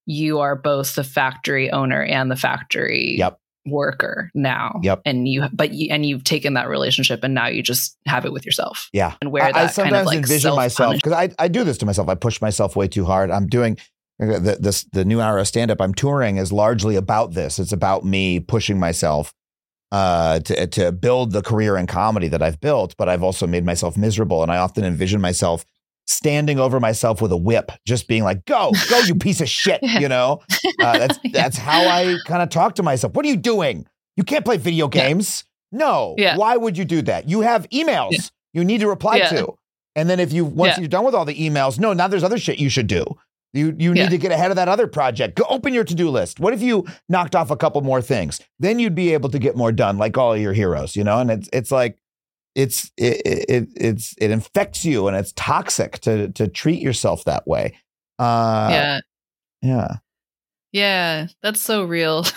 you are both the factory owner and the factory Yep. worker now. Yep. And you but you and you've taken that relationship and now you just have it with yourself. Yeah. And where I, that I sometimes kind of like envision myself because I, I do this to myself. I push myself way too hard. I'm doing uh, the this the new hour of stand up I'm touring is largely about this. It's about me pushing myself uh to to build the career in comedy that I've built, but I've also made myself miserable and I often envision myself standing over myself with a whip just being like go go you piece of shit Yeah. you know uh, that's Yeah. that's how I kind of talk to myself what are you doing you can't play video Yeah. games no Yeah. why would you do that you have emails you need to reply to and then if you once you're done with all the emails, no, now there's other shit you should do. You you need to get ahead of that other project. Go open your to-do list. What if you knocked off a couple more things? Then you'd be able to get more done like all of your heroes, you know? And it's it's like it's it, it it's it infects you and it's toxic to to treat yourself that way. Uh yeah. yeah. Yeah. That's so real.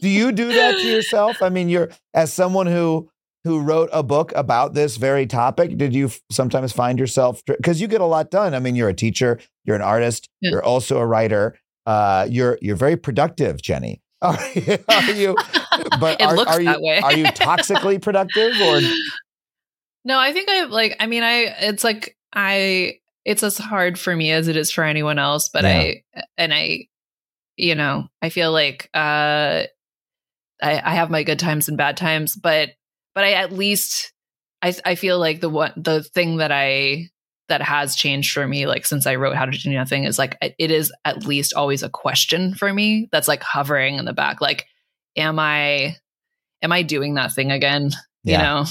do you do that to yourself? I mean, you're as someone who who wrote a book about this very topic. Did you f- sometimes find yourself because you get a lot done? I mean, you're a teacher, you're an artist, Yeah. you're also a writer. Uh, you're you're very productive, Jenny. Are, are you? But are, are you are you toxically productive or? No, I think I like I mean I it's like I it's as hard for me as it is for anyone else, but I and I you know, I feel like uh I I have my good times and bad times, but but I at least I I feel like the one the thing that I that has changed for me like since I wrote How to Do Nothing is like it is at least always a question for me that's like hovering in the back like am I am I doing that thing again? You know?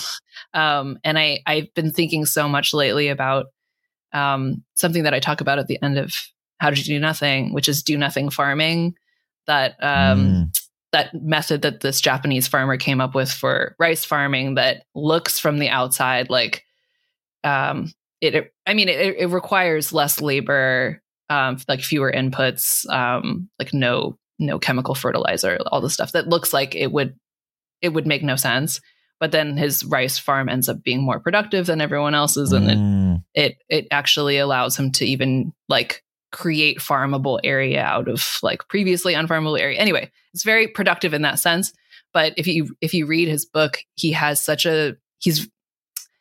Um and I I've been thinking so much lately about um something that I talk about at the end of How to Do Nothing, which is do nothing farming that um Mm, that method that this Japanese farmer came up with for rice farming that looks from the outside like um it, it- I mean it, it requires less labor um like fewer inputs um like no no chemical fertilizer all the stuff that looks like it would it would make no sense but then his rice farm ends up being more productive than everyone else's and it mm, it it actually allows him to even like create farmable area out of like previously unfarmable area. Anyway, it's very productive in that sense. But if you if you read his book, he has such a he's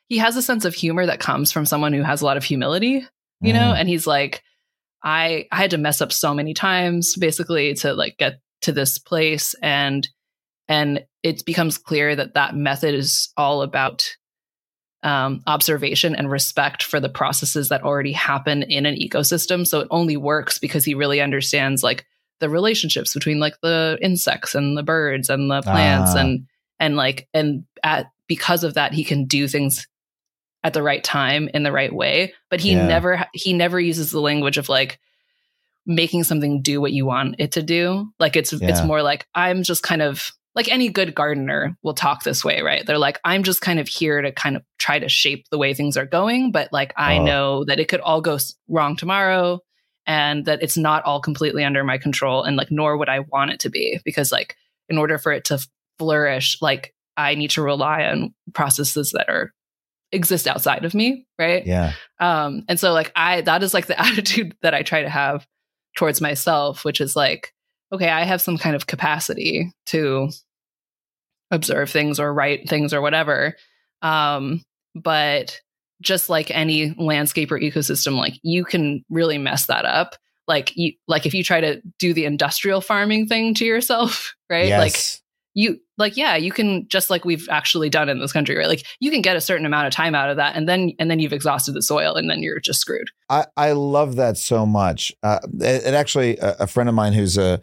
he has a sense of humor that comes from someone who has a lot of humility, you know, Mm. and he's like, I I had to mess up so many times basically to like get to this place and and it becomes clear that that method is all about um, observation and respect for the processes that already happen in an ecosystem. So it only works because he really understands like the relationships between like the insects and the birds and the plants Ah. and and like and at because of that he can do things at the right time in the right way. But he Yeah. never he never uses the language of like making something do what you want it to do. Like it's it's more like I'm just kind of like any good gardener will talk this way, right? They're like, I'm just kind of here to kind of try to shape the way things are going, but like I Oh. know that it could all go wrong tomorrow and that it's not all completely under my control and like nor would I want it to be because like in order for it to flourish, like I need to rely on processes that are exist outside of me, right? yeah. um and so like i that is like the attitude that i try to have towards myself which is like okay i have some kind of capacity to observe things or write things or whatever um but just like any landscape or ecosystem like you can really mess that up like you like if you try to do the industrial farming thing to yourself right like Yes. You like yeah you can just like we've actually done in this country right like you can get a certain amount of time out of that and then and then you've exhausted the soil and then you're just screwed I, I love that so much. Uh, it, it actually, a, a friend of mine who's a,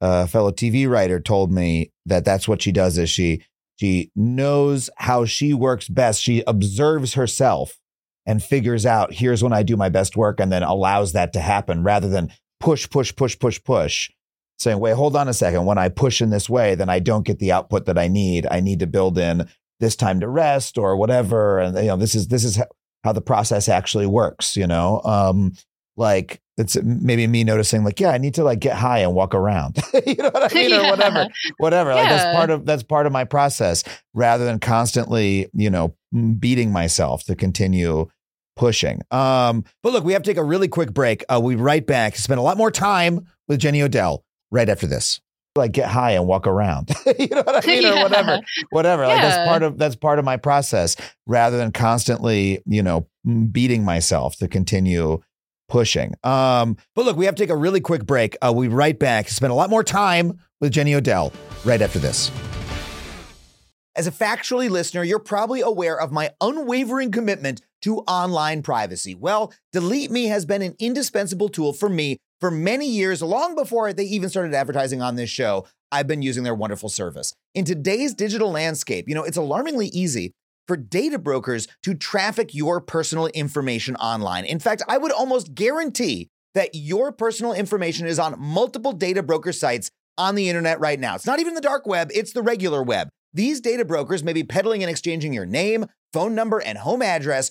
a fellow TV writer told me that that's what she does is she she knows how she works best. She observes herself and figures out here's when I do my best work, and then allows that to happen rather than push, push, push, push, push. Saying, wait, hold on a second. When I push in this way, then I don't get the output that I need. I need to build in this time to rest or whatever. And you know, this is this is how the process actually works, you know? Um, like it's maybe me noticing like, yeah, I need to like get high and walk around, you know what I mean? Or Yeah. whatever, whatever. Like that's part of, that's part of my process rather than constantly, you know, beating myself to continue pushing. Um, but look, we have to take a really quick break. Uh, we'll be right back. Spend a lot more time with Jenny Odell right after this. Like get high and walk around, you know what I mean, or Yeah. whatever, whatever. Like that's part of that's part of my process rather than constantly, you know, beating myself to continue pushing. Um, but look, we have to take a really quick break. Uh, we'll be right back. Spend a lot more time with Jenny Odell right after this. As a factually listener, you're probably aware of my unwavering commitment to online privacy. Well, Delete Me has been an indispensable tool for me for many years, long before they even started advertising on this show. I've been using their wonderful service. In today's digital landscape, you know, it's alarmingly easy for data brokers to traffic your personal information online. In fact, I would almost guarantee that your personal information is on multiple data broker sites on the internet right now. It's not even the dark web, it's the regular web. These data brokers may be peddling and exchanging your name, phone number, and home address,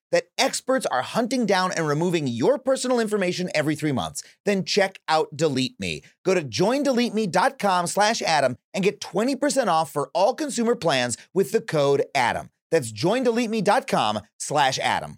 that experts are hunting down and removing your personal information every three months, then check out Delete Me. Go to joindeleteme.com slash Adam and get 20% off for all consumer plans with the code ADAM. That's joindeleteme.com slash Adam.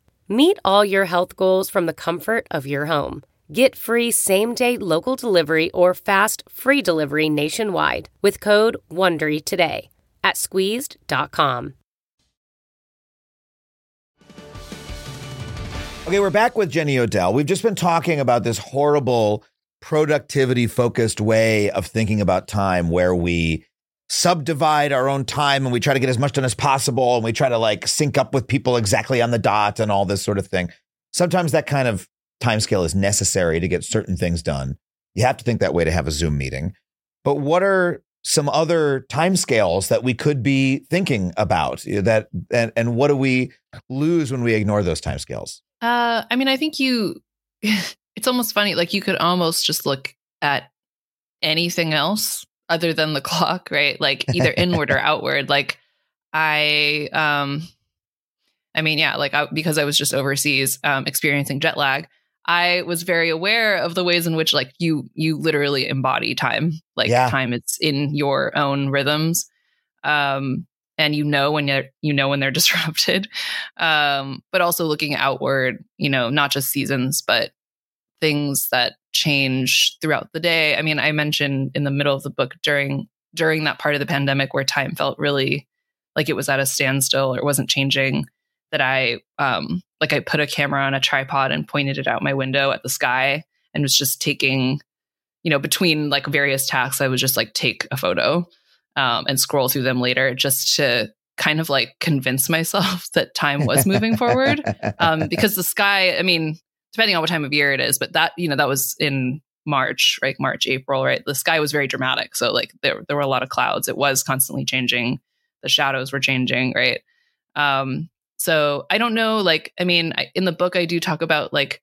Meet all your health goals from the comfort of your home. Get free same day local delivery or fast free delivery nationwide with code WONDERY today at squeezed.com. Okay, we're back with Jenny Odell. We've just been talking about this horrible productivity focused way of thinking about time where we subdivide our own time and we try to get as much done as possible and we try to like sync up with people exactly on the dot and all this sort of thing. Sometimes that kind of time scale is necessary to get certain things done. You have to think that way to have a Zoom meeting. But what are some other time scales that we could be thinking about that and, and what do we lose when we ignore those time scales? Uh, I mean, I think you, it's almost funny. Like you could almost just look at anything else other than the clock, right? Like either inward or outward. Like I, um, I mean, yeah, like I, because I was just overseas um, experiencing jet lag, I was very aware of the ways in which like you you literally embody time. Like Yeah. time, it's in your own rhythms, um, and you know when you're you know when they're disrupted. Um, but also looking outward, you know, not just seasons, but things that change throughout the day. I mean, I mentioned in the middle of the book during during that part of the pandemic where time felt really like it was at a standstill or it wasn't changing that I um like I put a camera on a tripod and pointed it out my window at the sky and was just taking you know between like various tasks I would just like take a photo um and scroll through them later just to kind of like convince myself that time was moving forward um because the sky I mean depending on what time of year it is but that you know that was in March right? March April right? The sky was very dramatic. So like there there were a lot of clouds. It was constantly changing. The shadows were changing right? Um so I don't know, like, I mean, I, in the book, I do talk about like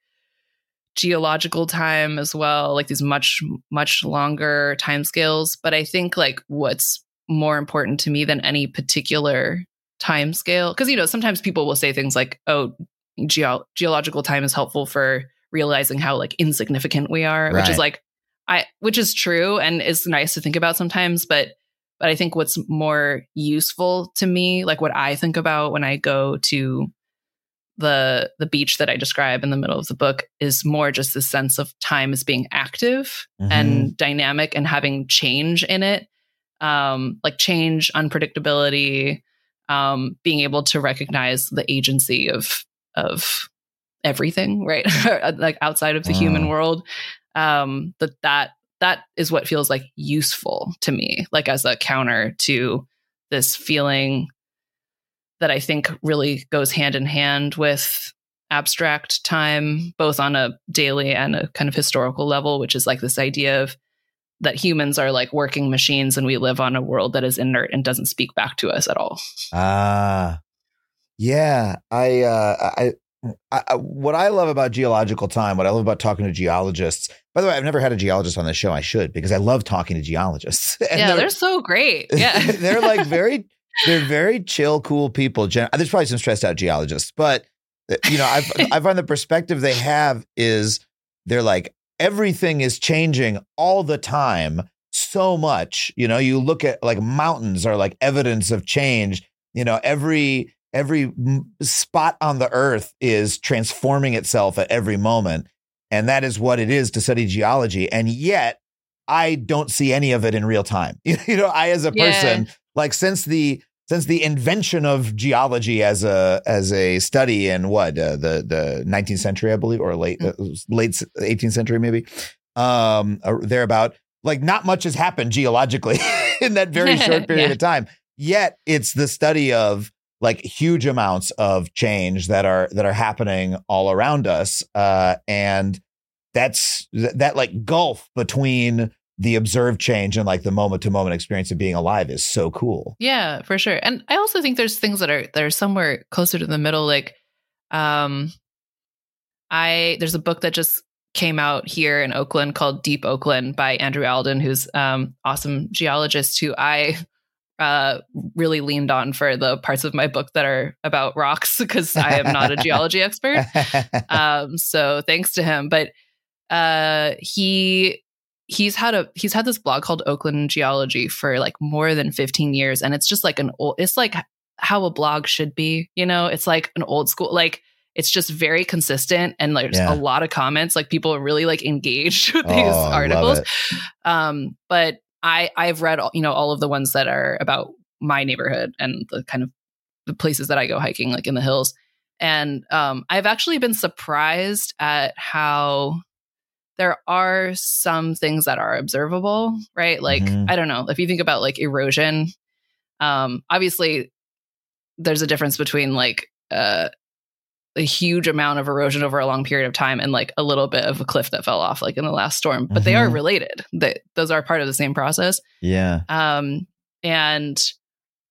geological time as well, like these much, much longer time scales. But I think like what's more important to me than any particular time scale, because you know, sometimes people will say things like, oh, geo- geological time is helpful for realizing how like insignificant we are, which is like I which is true and is nice to think about sometimes, but but I think what's more useful to me, like what I think about when I go to the the beach that I describe in the middle of the book is more just the sense of time as being active Mhm. and dynamic and having change in it. Um, like change, unpredictability, um, being able to recognize the agency of of everything, right? like outside of the human Mm. world. Um, that that that is what feels like useful to me, like as a counter to this feeling that I think really goes hand in hand with abstract time, both on a daily and a kind of historical level, which is like this idea of that humans are like working machines and we live on a world that is inert and doesn't speak back to us at all. Ah, yeah. I, uh, I, I, what I love about geological time, what I love about talking to geologists. By the way, I've never had a geologist on this show. I should because I love talking to geologists. And yeah, they're, so great. Yeah. they're like very, they're very chill, cool people. Gen- There's probably some stressed out geologists, but uh, you know, I, I find the perspective they have is they're like everything is changing all the time so much. You know, you look at like mountains are like evidence of change. You know, every every spot on the earth is transforming itself at every moment, and that is what it is to study geology. And yet, I don't see any of it in real time. You know, I as a Yeah. person, like since the since the invention of geology as a as a study in what uh, the the 19th century, I believe, or late uh, late 18th century, maybe, um, or thereabout. Like not much has happened geologically in that very short period Yeah. of time. Yet it's the study of like huge amounts of change that are that are happening all around us, uh, and that's th- that like gulf between the observed change and like the moment to moment experience of being alive is so cool. Yeah, for sure. And I also think there's things that are that are somewhere closer to the middle. Like, um, I there's a book that just came out here in Oakland called Deep Oakland by Andrew Alden, who's um awesome geologist who I uh really leaned on for the parts of my book that are about rocks because I am not a geology expert. Um, so thanks to him. But uh he he's had a he's had this blog called Oakland Geology for like more than 15 years and it's just like an old it's like how a blog should be, you know? It's like an old school like it's just very consistent and like there's Yeah. a lot of comments like people are really like engaged with Oh, these love articles. Um but I I've read all, you know all of the ones that are about my neighborhood and the kind of the places that I go hiking like in the hills. And um I've actually been surprised at how there are some things that are observable, right? Like, Mhm. I don't know, if you think about like erosion, um, obviously there's a difference between like uh, a huge amount of erosion over a long period of time and like a little bit of a cliff that fell off like in the last storm, but they are Mhm. related. That those are part of the same process. Yeah. Um, and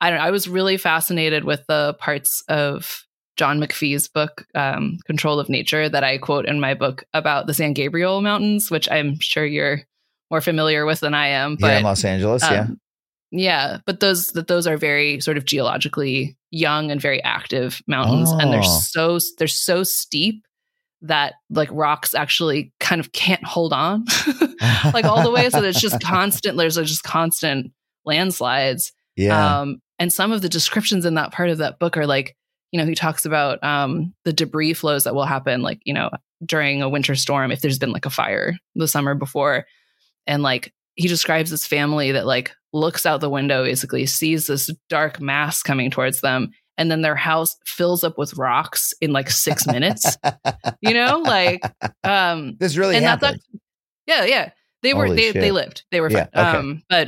I don't know, I was really fascinated with the parts of John McPhee's book, um, Control of Nature, that I quote in my book about the San Gabriel Mountains, which I'm sure you're more familiar with than I am. But in Los Angeles, um, yeah, but those that those are very sort of geologically young and very active mountains, and they're Oh. so they're so steep that like rocks actually kind of can't hold on like all the way. So there's just constant. There's just constant landslides. yeah. Um, and some of the descriptions in that part of that book are like, you know, he talks about um, the debris flows that will happen, like, you know, during a winter storm if there's been like a fire the summer before. And like, he describes this family that like looks out the window, basically sees this dark mass coming towards them. And then their house fills up with rocks in like six minutes, you know, like, um, this really and happened. yeah, yeah. They were Holy they shit. they lived. They were Yeah, fine. okay. Um, but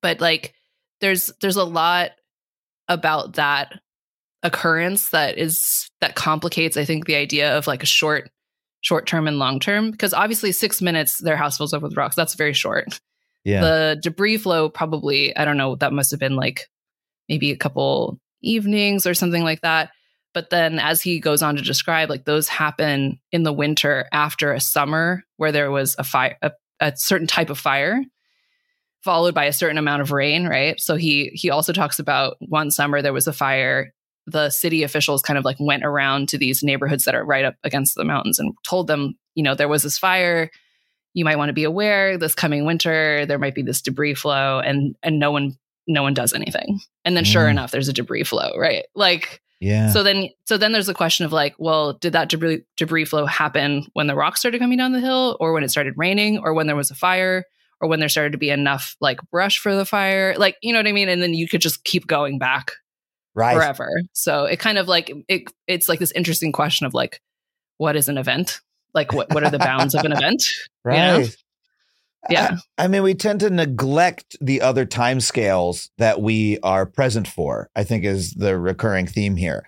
but like there's there's a lot about that occurrence that is that complicates, I think, the idea of like a short short term and long term. Because obviously six minutes their house fills up with rocks. That's very short. yeah. The debris flow probably, I don't know, that must have been like maybe a couple evenings or something like that. but then as he goes on to describe, like those happen in the winter after a summer where there was a fire, a, a certain type of fire, followed by a certain amount of rain, right? So he he also talks about one summer there was a fire. The city officials kind of like went around to these neighborhoods that are right up against the mountains and told them, you know, there was this fire. You might want to be aware this coming winter there might be this debris flow, and and no one no one does anything. And then sure Mm. enough, there's a debris flow, right? Like Yeah. so then so then there's a question of like, well, did that debris debris flow happen when the rocks started coming down the hill or when it started raining or when there was a fire or when there started to be enough like brush for the fire? Like, you know what I mean? And then you could just keep going back right. forever. So it kind of like it it's like this interesting question of like what is an event? Like what what are the bounds of an event? Right. You know? Yeah. I, I mean, we tend to neglect the other time scales that we are present for, I think is the recurring theme here.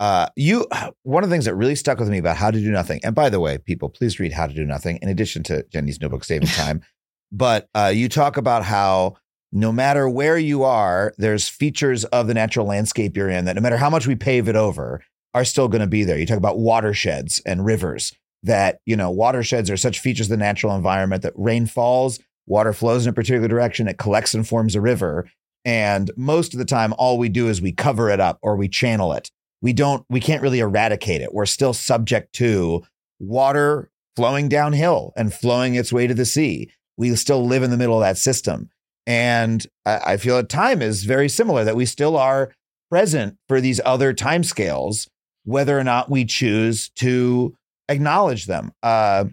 Uh, you, one of the things that really stuck with me about How to Do Nothing, and by the way, people, please read How to Do Nothing in addition to Jenny's Notebook Saving Time. but uh, you talk about how no matter where you are, there's features of the natural landscape you're in that no matter how much we pave it over, are still going to be there. You talk about watersheds and rivers that, you know, watersheds are such features of the natural environment that rain falls, water flows in a particular direction, it collects and forms a river. And most of the time, all we do is we cover it up or we channel it. We don't, we can't really eradicate it. We're still subject to water flowing downhill and flowing its way to the sea. We still live in the middle of that system. And I, I feel that time is very similar, that we still are present for these other timescales, whether or not we choose to acknowledge them. Uh,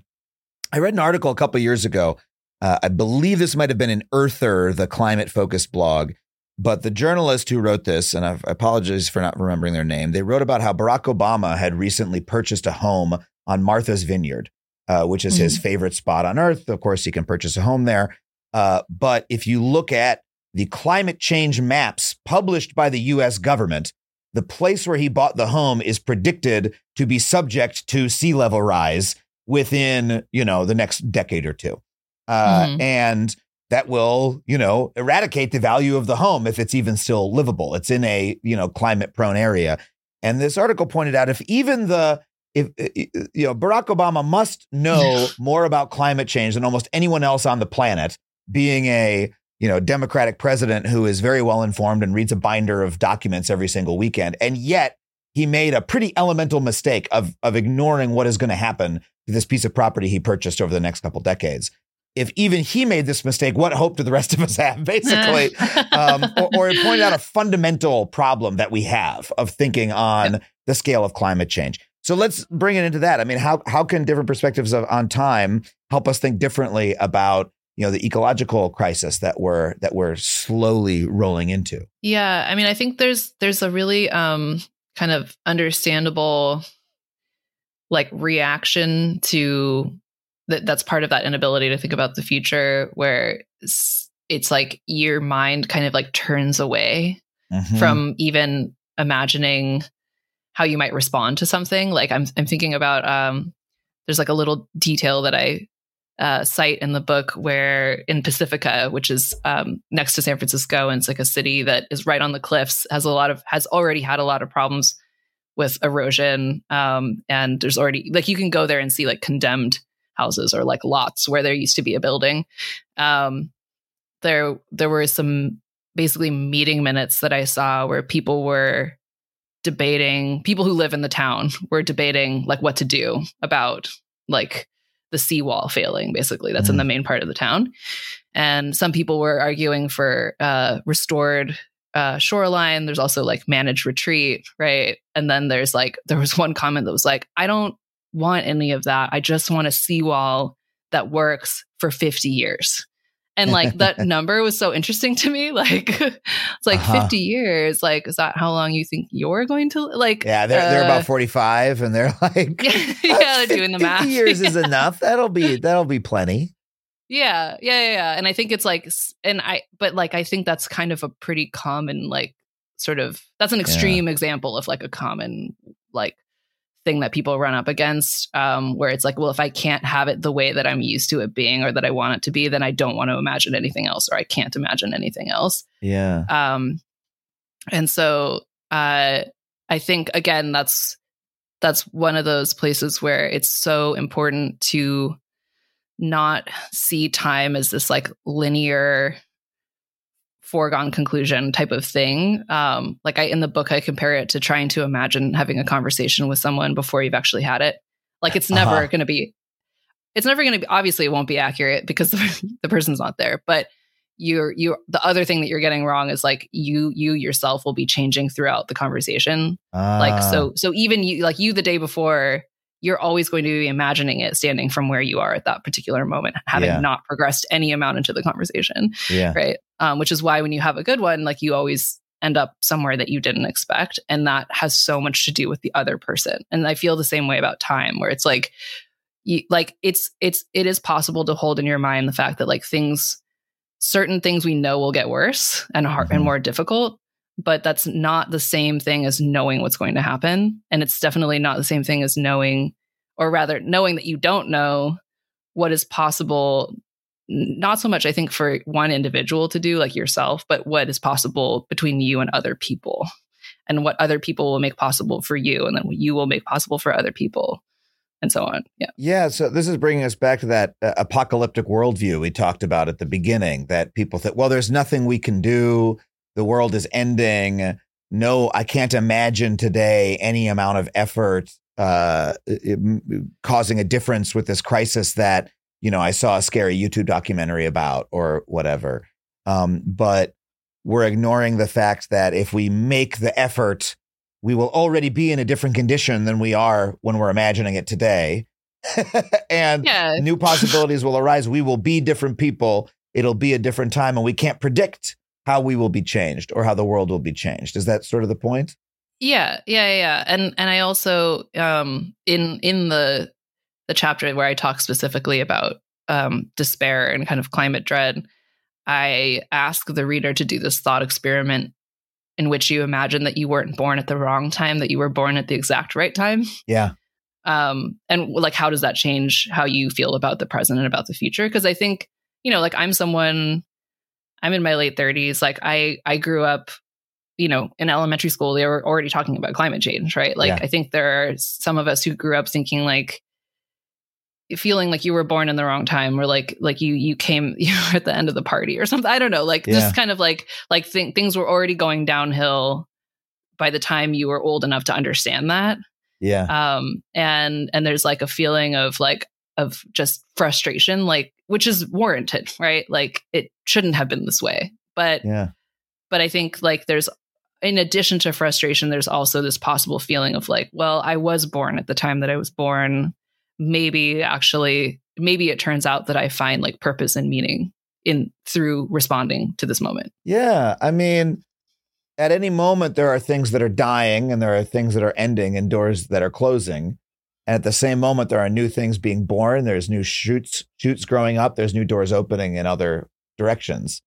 I read an article a couple of years ago. Uh, I believe this might have been in Earther, the climate focused blog. But the journalist who wrote this, and I apologize for not remembering their name, they wrote about how Barack Obama had recently purchased a home on Martha's Vineyard, uh, which is his favorite spot on earth. Of course, he can purchase a home there. Uh, but if you look at the climate change maps published by the US government, the place where he bought the home is predicted to be subject to sea level rise within, you know, the next decade or two. Uh, Mhm. And that will, you know, eradicate the value of the home if it's even still livable. It's in a, you know, climate prone area. And this article pointed out if even the, if, you know, Barack Obama must know more about climate change than almost anyone else on the planet, being a, you know, Democratic president who is very well informed and reads a binder of documents every single weekend. And yet he made a pretty elemental mistake of, of ignoring what is going to happen to this piece of property he purchased over the next couple decades. If even he made this mistake, what hope do the rest of us have, basically? um, or, or it pointed out a fundamental problem that we have of thinking on the scale of climate change. So let's bring it into that. I mean, how how can different perspectives of on time help us think differently about you know the ecological crisis that we're that we're slowly rolling into? Yeah, I mean, I think there's there's a really um kind of understandable like reaction to that that's part of that inability to think about the future where it's, it's like your mind kind of like turns away Mhm. from even imagining how you might respond to something. Like I'm I'm thinking about um there's like a little detail that I uh, cite in the book where in Pacifica, which is um, next to San Francisco, and it's like a city that is right on the cliffs, has a lot of has already had a lot of problems with erosion, um, and there's already like you can go there and see like condemned houses or like lots where there used to be a building. Um, there there were some basically meeting minutes that I saw where people were debating people who live in the town were debating like what to do about like the seawall failing basically. That's in the main part of the town. And some people were arguing for uh restored uh shoreline. There's also like managed retreat right? And then there's like there was one comment that was like i don't want any of that. I just want a seawall that works for 50 years and like that number was so interesting to me like it's like Uh-huh. 50 years like is that how long you think you're going to like Yeah, they're they're uh, about forty five, and they're like, yeah they're doing the 50 math years is enough. That'll be that'll be plenty. Yeah, yeah, yeah, yeah. And I think it's like, and I, but like, I think that's kind of a pretty common, like, sort of, that's an extreme example of like a common, like, thing that people run up against, um, where it's like, well, if I can't have it the way that I'm used to it being or that I want it to be, then I don't want to imagine anything else or I can't imagine anything else. Yeah. Um, and so, uh, I think again that's that's one of those places where it's so important to not see time as this like linear foregone conclusion type of thing. Um, like I in the book, I compare it to trying to imagine having a conversation with someone before you've actually had it. Like it's never Uh-huh. going to be, it's never going to be. Obviously, it won't be accurate because the, the person's not there. But you're you. The other thing that you're getting wrong is like you you yourself will be changing throughout the conversation. like Ah. so so even you like you the day before. You're always going to be imagining it standing from where you are at that particular moment, having Yeah. not progressed any amount into the conversation yeah. right um, which is why when you have a good one like you always end up somewhere that you didn't expect and that has so much to do with the other person and i feel the same way about time where it's like you, like it's it's it is possible to hold in your mind the fact that like things certain things we know will get worse and hard Mhm. and more difficult but that's not the same thing as knowing what's going to happen. And it's definitely not the same thing as knowing or rather knowing that you don't know what is possible. Not so much i think for one individual to do like yourself but what is possible between you and other people. And what other people will make possible for you and then what you will make possible for other people and so on. Yeah. Yeah, so this is bringing us back to that uh, apocalyptic worldview we talked about at the beginning that people think, well, there's nothing we can do. The world is ending. No, I can't imagine today any amount of effort uh, it- causing a difference with this crisis that, you know, I saw a scary YouTube documentary about or whatever. Um, but we're ignoring the fact that if we make the effort, we will already be in a different condition than we are when we're imagining it today. and yeah new possibilities will arise. We will be different people. It'll be a different time, and we can't predict how we will be changed or how the world will be changed. Is that sort of the point? Yeah, yeah, yeah. And and I also um in in the the chapter where I talk specifically about um despair and kind of climate dread, I ask the reader to do this thought experiment in which you imagine that you weren't born at the wrong time, that you were born at the exact right time. Yeah. Um and like how does that change how you feel about the present and about the future? Because I think, you know, like I'm someone I'm in my late 30s, like I I grew up you know, in elementary school, they were already talking about climate change, right? Like, Yeah. I think there are some of us who grew up thinking like, feeling like you were born in the wrong time, or like, like you you came you were at the end of the party or something. I don't know, like Yeah. just kind of like like th- things were already going downhill by the time you were old enough to understand that. Yeah. Um, and and there's like a feeling of like of just frustration, like which is warranted, right? Like it shouldn't have been this way, but Yeah. but I think like there's in addition to frustration, there's also this possible feeling of like, well, I was born at the time that I was born. Maybe actually, maybe it turns out that I find like purpose and meaning in through responding to this moment. Yeah. I mean, at any moment, there are things that are dying and there are things that are ending and doors that are closing. And at the same moment, there are new things being born. There's new shoots, shoots growing up. There's new doors opening in other directions.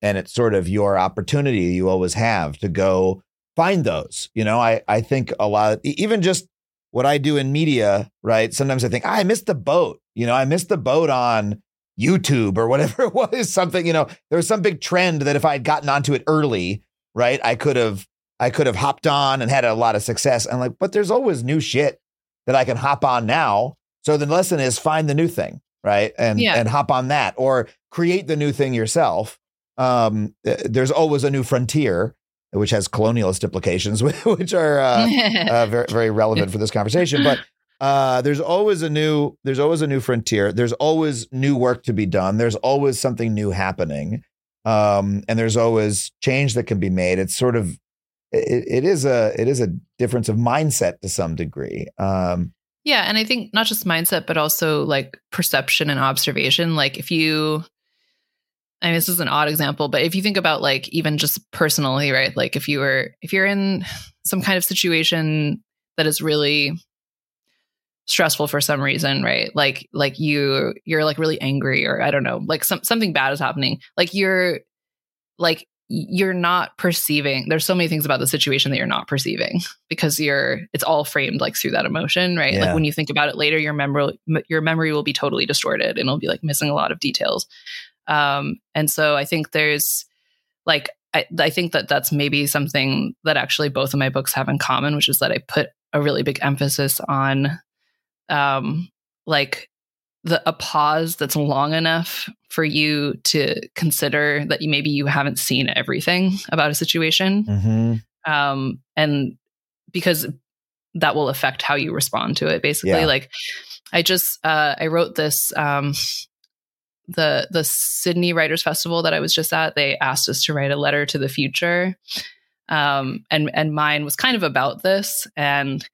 And it's sort of your opportunity you always have to go find those. You know, I, I think a lot, even just what I do in media, right? Sometimes I think, "Ah, I missed the boat. You know, I missed the boat on YouTube or whatever it was, something, you know, there was some big trend that if I had gotten onto it early, right, I could have I could have hopped on and had a lot of success. And like, but there's always new shit that I can hop on now. So the lesson is find the new thing, right? And Yeah. and hop on that or create the new thing yourself. Um, there's always a new frontier, which has colonialist implications, which are uh, uh, very very relevant for this conversation. But uh, there's always a new there's always a new frontier. There's always new work to be done. There's always something new happening, um, and there's always change that can be made. It's sort of it, it is a it is a difference of mindset to some degree. Um, Yeah, and I think not just mindset, but also like perception and observation. Like if you, I mean, this is an odd example, but if you think about like even just personally, right? Like if you were, if you're in some kind of situation that is really stressful for some reason, right? Like, like you, you're like really angry, or I don't know, like some something bad is happening. Like you're, like you're not perceiving there's so many things about the situation that you're not perceiving because you're it's all framed like through that emotion right Yeah. like when you think about it later your memory your memory will be totally distorted and it'll be like missing a lot of details um and so i think there's like I, I think that that's maybe something that actually both of my books have in common, which is that I put a really big emphasis on, um, like the a pause that's long enough for you to consider that you, maybe you haven't seen everything about a situation, Mm-hmm. um, and because that will affect how you respond to it. Basically, Yeah. like I just uh, I wrote this um, the the Sydney Writers Festival that I was just at. They asked us to write a letter to the future, um, and and mine was kind of about this, and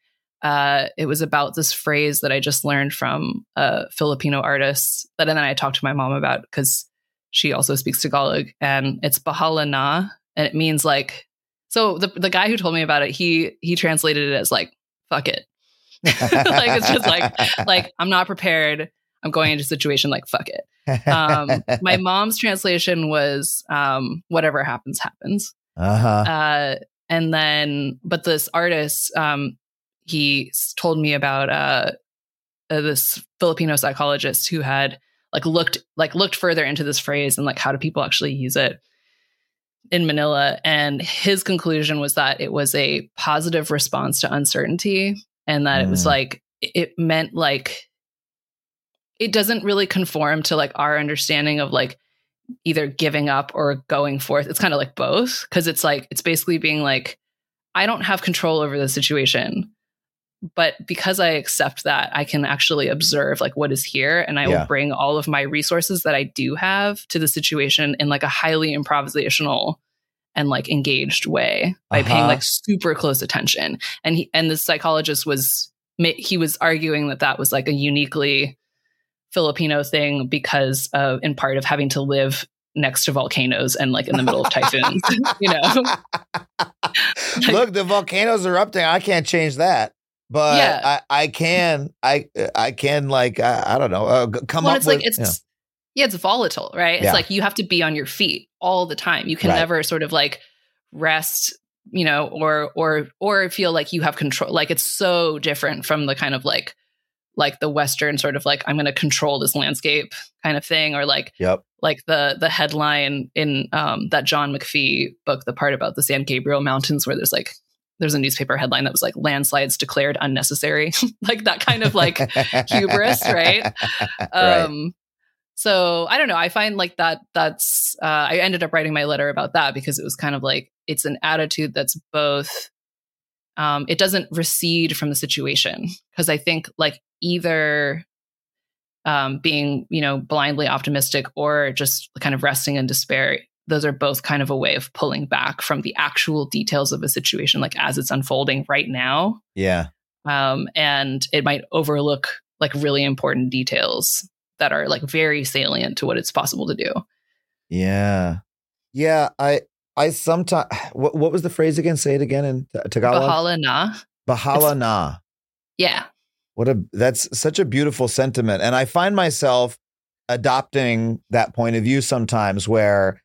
uh, it was about this phrase that I just learned from a Filipino artist that and then I talked to my mom about because she also speaks Tagalog, and it's bahala na, and it means like so the the guy who told me about it, he he translated it as like fuck it. like it's just like like I'm not prepared. I'm going into a situation like fuck it. Um, my mom's translation was um, whatever happens happens. uh-huh. Uh, and then, but this artist, um, he told me about uh, uh, this Filipino psychologist who had like looked like looked further into this phrase and like how do people actually use it in Manila. And his conclusion was that it was a positive response to uncertainty, and that it was Mm. like it meant like it doesn't really conform to like our understanding of like either giving up or going forth. It's kind of like both because it's like it's basically being like I don't have control over the situation, but because I accept that, I can actually observe like what is here and I Yeah. will bring all of my resources that I do have to the situation in like a highly improvisational and like engaged way by paying Uh-huh. like super close attention. And he and the psychologist was he was arguing that that was like a uniquely Filipino thing because of in part of having to live next to volcanoes and like in the middle of typhoons, you know. Look, the volcanoes are erupting. I can't change that, but Yeah. I, I can. I I can like I, I don't know. Uh, come well, up it's with like it's yeah. yeah. it's volatile, right? It's Yeah. like you have to be on your feet all the time. You can Right. never sort of like rest, you know, or or or feel like you have control. Like it's so different from the kind of like like the western sort of like I'm going to control this landscape kind of thing, or like Yep. like the the headline in um, that John McPhee book, the part about the San Gabriel Mountains, where there's like there's a newspaper headline that was like landslides declared unnecessary, like that kind of like hubris, right? Um, so I don't know. I find like that. That's uh, I ended up writing my letter about that because it was kind of like it's an attitude that's both. Um, it doesn't recede from the situation because I think like either um, being you know blindly optimistic or just kind of resting in despair those are both kind of a way of pulling back from the actual details of a situation like as it's unfolding right now yeah. um, and it might overlook like really important details that are like very salient to what it's possible to do Yeah. Yeah. I I sometimes what what was the phrase again? Say it again in Tagalog. bahala na Bahala na. yeah What a that's such a beautiful sentiment. And I find myself adopting that point of view sometimes where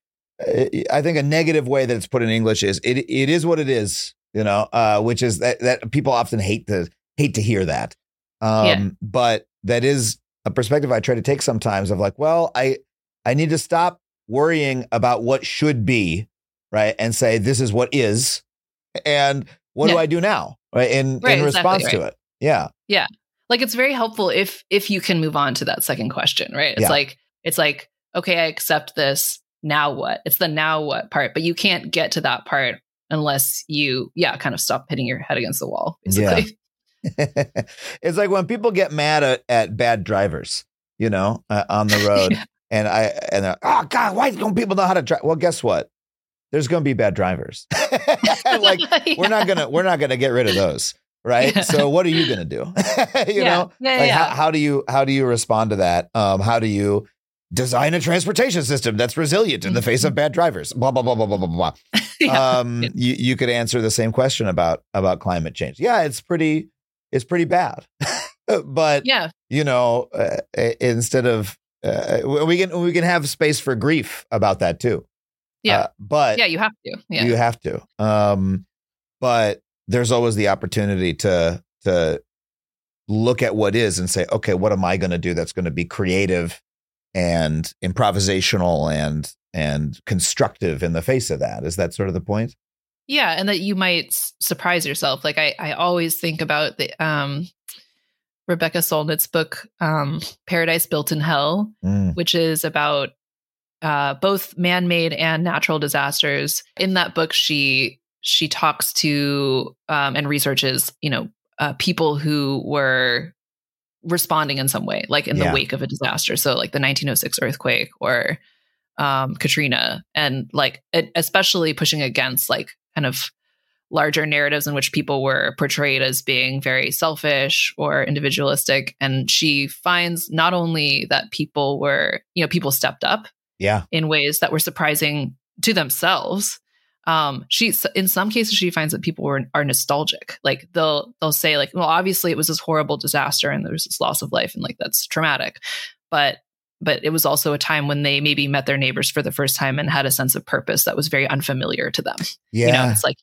I think a negative way that it's put in English is it it is what it is, you know, uh, which is that, that people often hate to hate to hear that. Um, Yeah. but that is a perspective I try to take sometimes of like, well, I I need to stop worrying about what should be, right? And say this is what is. And what do I do now? Right. In Right, in exactly, response to it. Yeah. Yeah. Like it's very helpful if if you can move on to that second question right it's Yeah. like it's like okay i accept this now what it's the now what part but you can't get to that part unless you yeah kind of stop hitting your head against the wall basically it's like when people get mad at, at bad drivers, you know, uh, on the road, Yeah. and I and they're, oh god, why don't people know how to drive? Well, guess what? There's going to be bad drivers. like we're not gonna we're not gonna get rid of those, right? Yeah. So what are you gonna do? you Yeah. know, Yeah, like yeah. How, how do you how do you respond to that? Um, how do you design a transportation system that's resilient in the face of bad drivers? Blah blah blah blah blah blah blah Yeah. um, you you could answer the same question about about climate change. Yeah, it's pretty it's pretty bad, but yeah you know, uh, instead of uh, we can we can have space for grief about that too. Yeah. Uh, but yeah you have to yeah you have to. Um, but there's always the opportunity to to look at what is and say, okay, what am I going to do that's going to be creative and improvisational and and constructive in the face of that. Is that sort of the point? Yeah, and that you might s- surprise yourself. Like I, I always think about the um, Rebecca Solnit's book, um, "Paradise Built in Hell," Mm. which is about uh, both man-made and natural disasters. In that book, she she talks to um, and researches, you know, uh, people who were responding in some way, like in Yeah. the wake of a disaster. So, like the 1906 earthquake or um, Katrina, and like it, especially pushing against like kind of larger narratives in which people were portrayed as being very selfish or individualistic. And she finds not only that people were, you know, people stepped up Yeah. in ways that were surprising to themselves. Um, she in some cases she finds that people were are nostalgic. Like they'll they'll say like, well, obviously it was this horrible disaster and there was this loss of life and like that's traumatic, but but it was also a time when they maybe met their neighbors for the first time and had a sense of purpose that was very unfamiliar to them. Yeah. You know, it's like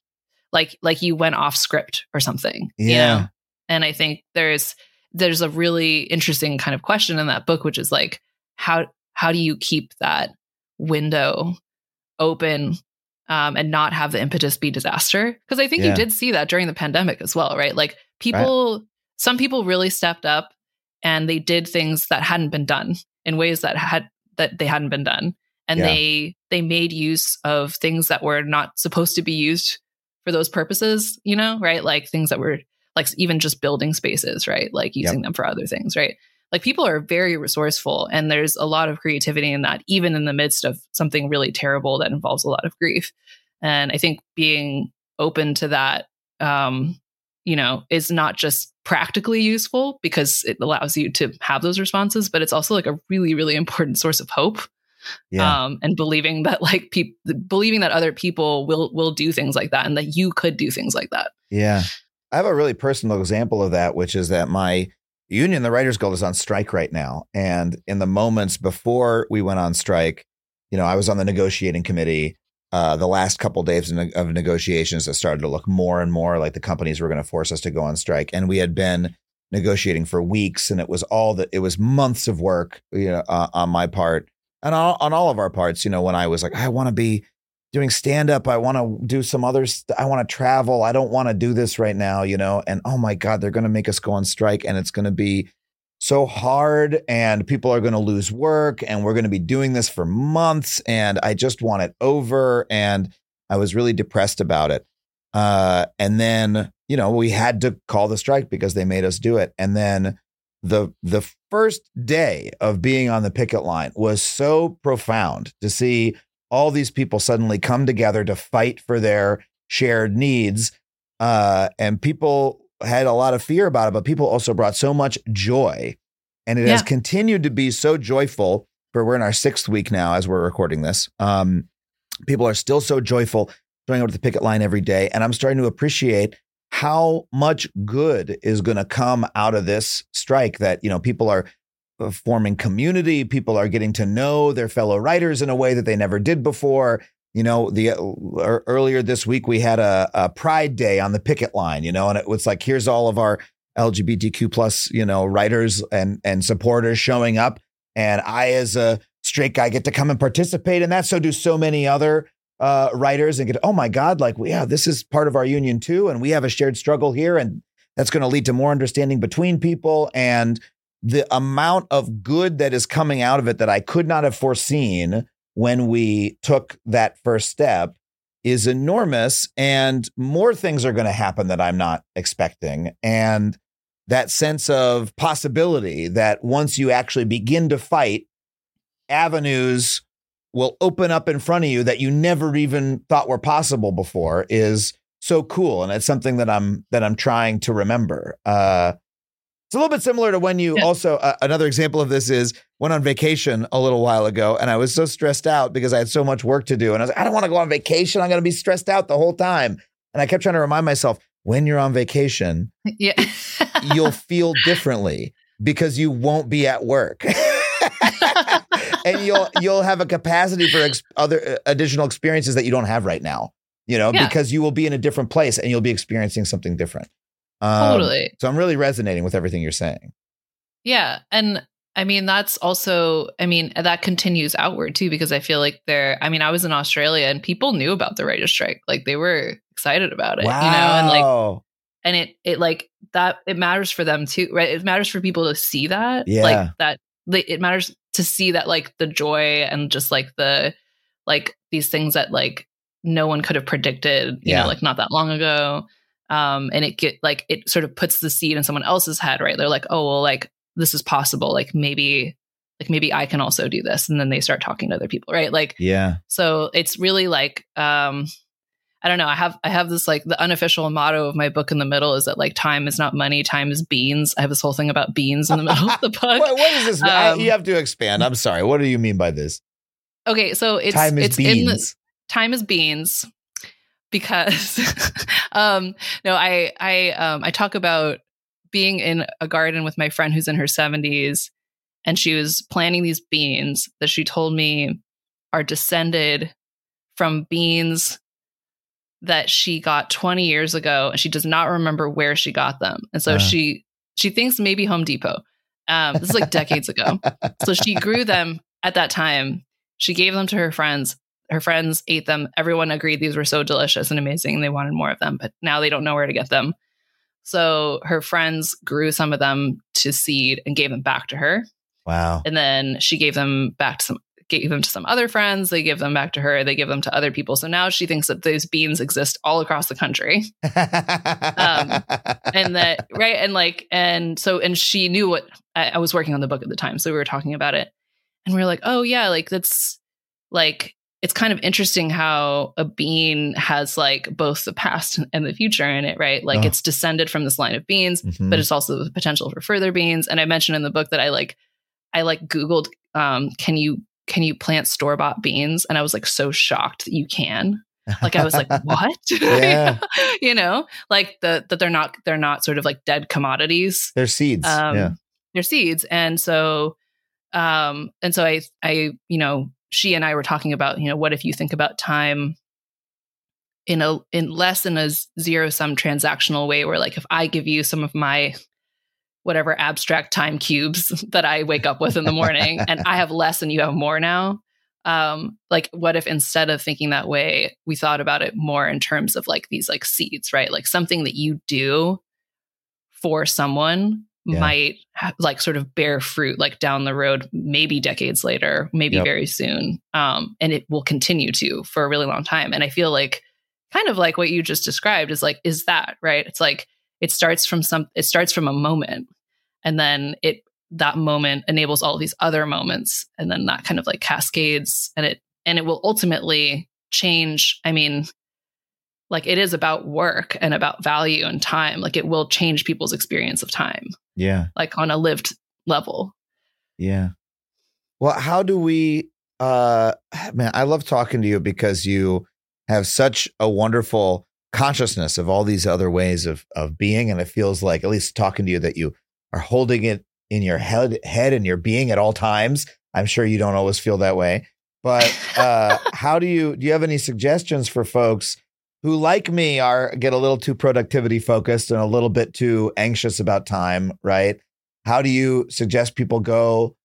like like you went off script or something. You Yeah. know? And I think there's there's a really interesting kind of question in that book, which is like how how do you keep that window open um, and not have the impetus be disaster? Because I think Yeah. you did see that during the pandemic as well, right? Like people, some people really stepped up and they did things that hadn't been done in ways that had that they hadn't been done, and Yeah. they they made use of things that were not supposed to be used for those purposes. You know, right? Like things that were like even just building spaces, right? Like using them for other things, right? Like people are very resourceful, and there's a lot of creativity in that, even in the midst of something really terrible that involves a lot of grief. And I think being open to that, um, you know, is not just practically useful because it allows you to have those responses, but it's also like a really, really important source of hope. Yeah. Um, and believing that like people, believing that other people will will do things like that, and that you could do things like that. Yeah. I have a really personal example of that, which is that my union, the Writers Guild, is on strike right now. And in the moments before we went on strike, you know, I was on the negotiating committee. Uh, the last couple days of, of negotiations, that started to look more and more like the companies were going to force us to go on strike. And we had been negotiating for weeks, and it was all that it was months of work, you know, uh, on my part and all, on all of our parts. You know, when I was like, I want to be doing stand up. I want to do some other, st- I want to travel. I don't want to do this right now, you know? And oh my God, they're going to make us go on strike and it's going to be so hard and people are going to lose work and we're going to be doing this for months and I just want it over. And I was really depressed about it. Uh, and then, you know, we had to call the strike because they made us do it. And then the the first day of being on the picket line was so profound to see all these people suddenly come together to fight for their shared needs. Uh, and people had a lot of fear about it, but people also brought so much joy. And it has continued to be so joyful for we're in our sixth week now as we're recording this. Um, people are still so joyful showing up to the picket line every day. And I'm starting to appreciate how much good is going to come out of this strike that, you know, people are forming community. People are getting to know their fellow writers in a way that they never did before. You know, the uh, earlier this week we had a, a Pride Day on the picket line. You know, and it was like here's all of our LGBTQ plus you know writers and and supporters showing up, and I as a straight guy get to come and participate in that. So do so many other uh, writers and get oh my god, like yeah, this is part of our union too, and we have a shared struggle here, and that's going to lead to more understanding between people and the amount of good that is coming out of it that I could not have foreseen when we took that first step is enormous and more things are going to happen that I'm not expecting. And that sense of possibility that once you actually begin to fight avenues will open up in front of you that you never even thought were possible before is so cool and it's something that I'm that I'm trying to remember. Uh it's a little bit similar to when you also uh, another example of this is went on vacation a little while ago and I was so stressed out because I had so much work to do and I was like I don't want to go on vacation. I'm going to be stressed out the whole time. And I kept trying to remind myself when you're on vacation Yeah. you'll feel differently because you won't be at work. And you'll you'll have a capacity for ex- other uh, additional experiences that you don't have right now you know Yeah. because you will be in a different place and you'll be experiencing something different Um, Totally. so i'm really resonating with everything you're saying Yeah. And I mean, that's also, I mean, that continues outward too, because I feel like there, I mean, I was in Australia and people knew about the writer's strike. Like they were excited about it, wow. you know, and like, and it, it like that, it matters for them too, right? It matters for people to see that, Yeah. like that, it matters to see that, like the joy and just like the, like these things that like no one could have predicted, you Yeah. know, like not that long ago. Um, and it get like, it sort of puts the seed in someone else's head, right? They're like, oh, well, like, this is possible like maybe like maybe i can also do this and then they start talking to other people right like yeah. so it's really like um i don't know i have i have this like the unofficial motto of my book in the middle is that like time is not money time is beans i have this whole thing about beans in the middle of the book What, what is this? I- Um, you have to expand. I'm sorry. What do you mean by this? okay so it's Time is it's in the beans. time is beans because um no i i um i talk about being in a garden with my friend who's in her 70s and she was planting these beans that she told me are descended from beans that she got 20 years ago and she does not remember where she got them. And so Uh. she she thinks maybe home depot. Um this is like decades ago. So she grew them at that time. She gave them to her friends her friends ate them. Everyone agreed these were so delicious and amazing. And they wanted more of them but now they don't know where to get them. So her friends grew some of them to seed and gave them back to her. Wow. and then she gave them back to some gave them to some other friends. They give them back to her. They give them to other people. So now she thinks that those beans exist all across the country. Um, and that right and like and so and she knew what I, I was working on the book at the time so we were talking about it. And we were like oh yeah like that's like it's kind of interesting how a bean has like both the past and the future in it right? Like Oh. it's descended from this line of beans Mhm. but it's also the potential for further beans. And i mentioned in the book that i like i like googled um can you can you plant store bought beans? And i was like so shocked that you can. Like i was like what? You know? Like the that they're not they're not sort of like dead commodities. They're seeds. um yeah. they're seeds. And so um and so i i you know she and i were talking about you know what if you think about time in a in less in a zero sum transactional way where like if i give you some of my whatever abstract time cubes that i wake up with in the morning and i have less and you have more now um like what if instead of thinking that way we thought about it more in terms of like these like seeds right? Like something that you do for someone Yeah. might like sort of bear fruit like down the road maybe decades later maybe Yep. very soon um and it will continue to for a really long time and i feel like kind of like what you just described is like is that right it's like it starts from some it starts from a moment and then it that moment enables all these other moments and then that kind of like cascades and it and it will ultimately change i mean like it is about work and about value and time like it will change people's experience of time Yeah. like on a lived level Yeah. Well, how do we uh man, I love talking to you because you have such a wonderful consciousness of all these other ways of of being and it feels like at least talking to you that you are holding it in your head head and your being at all times. I'm sure you don't always feel that way. But uh how do you do you have any suggestions for folks who like me are get a little too productivity focused and a little bit too anxious about time, right? How do you suggest people go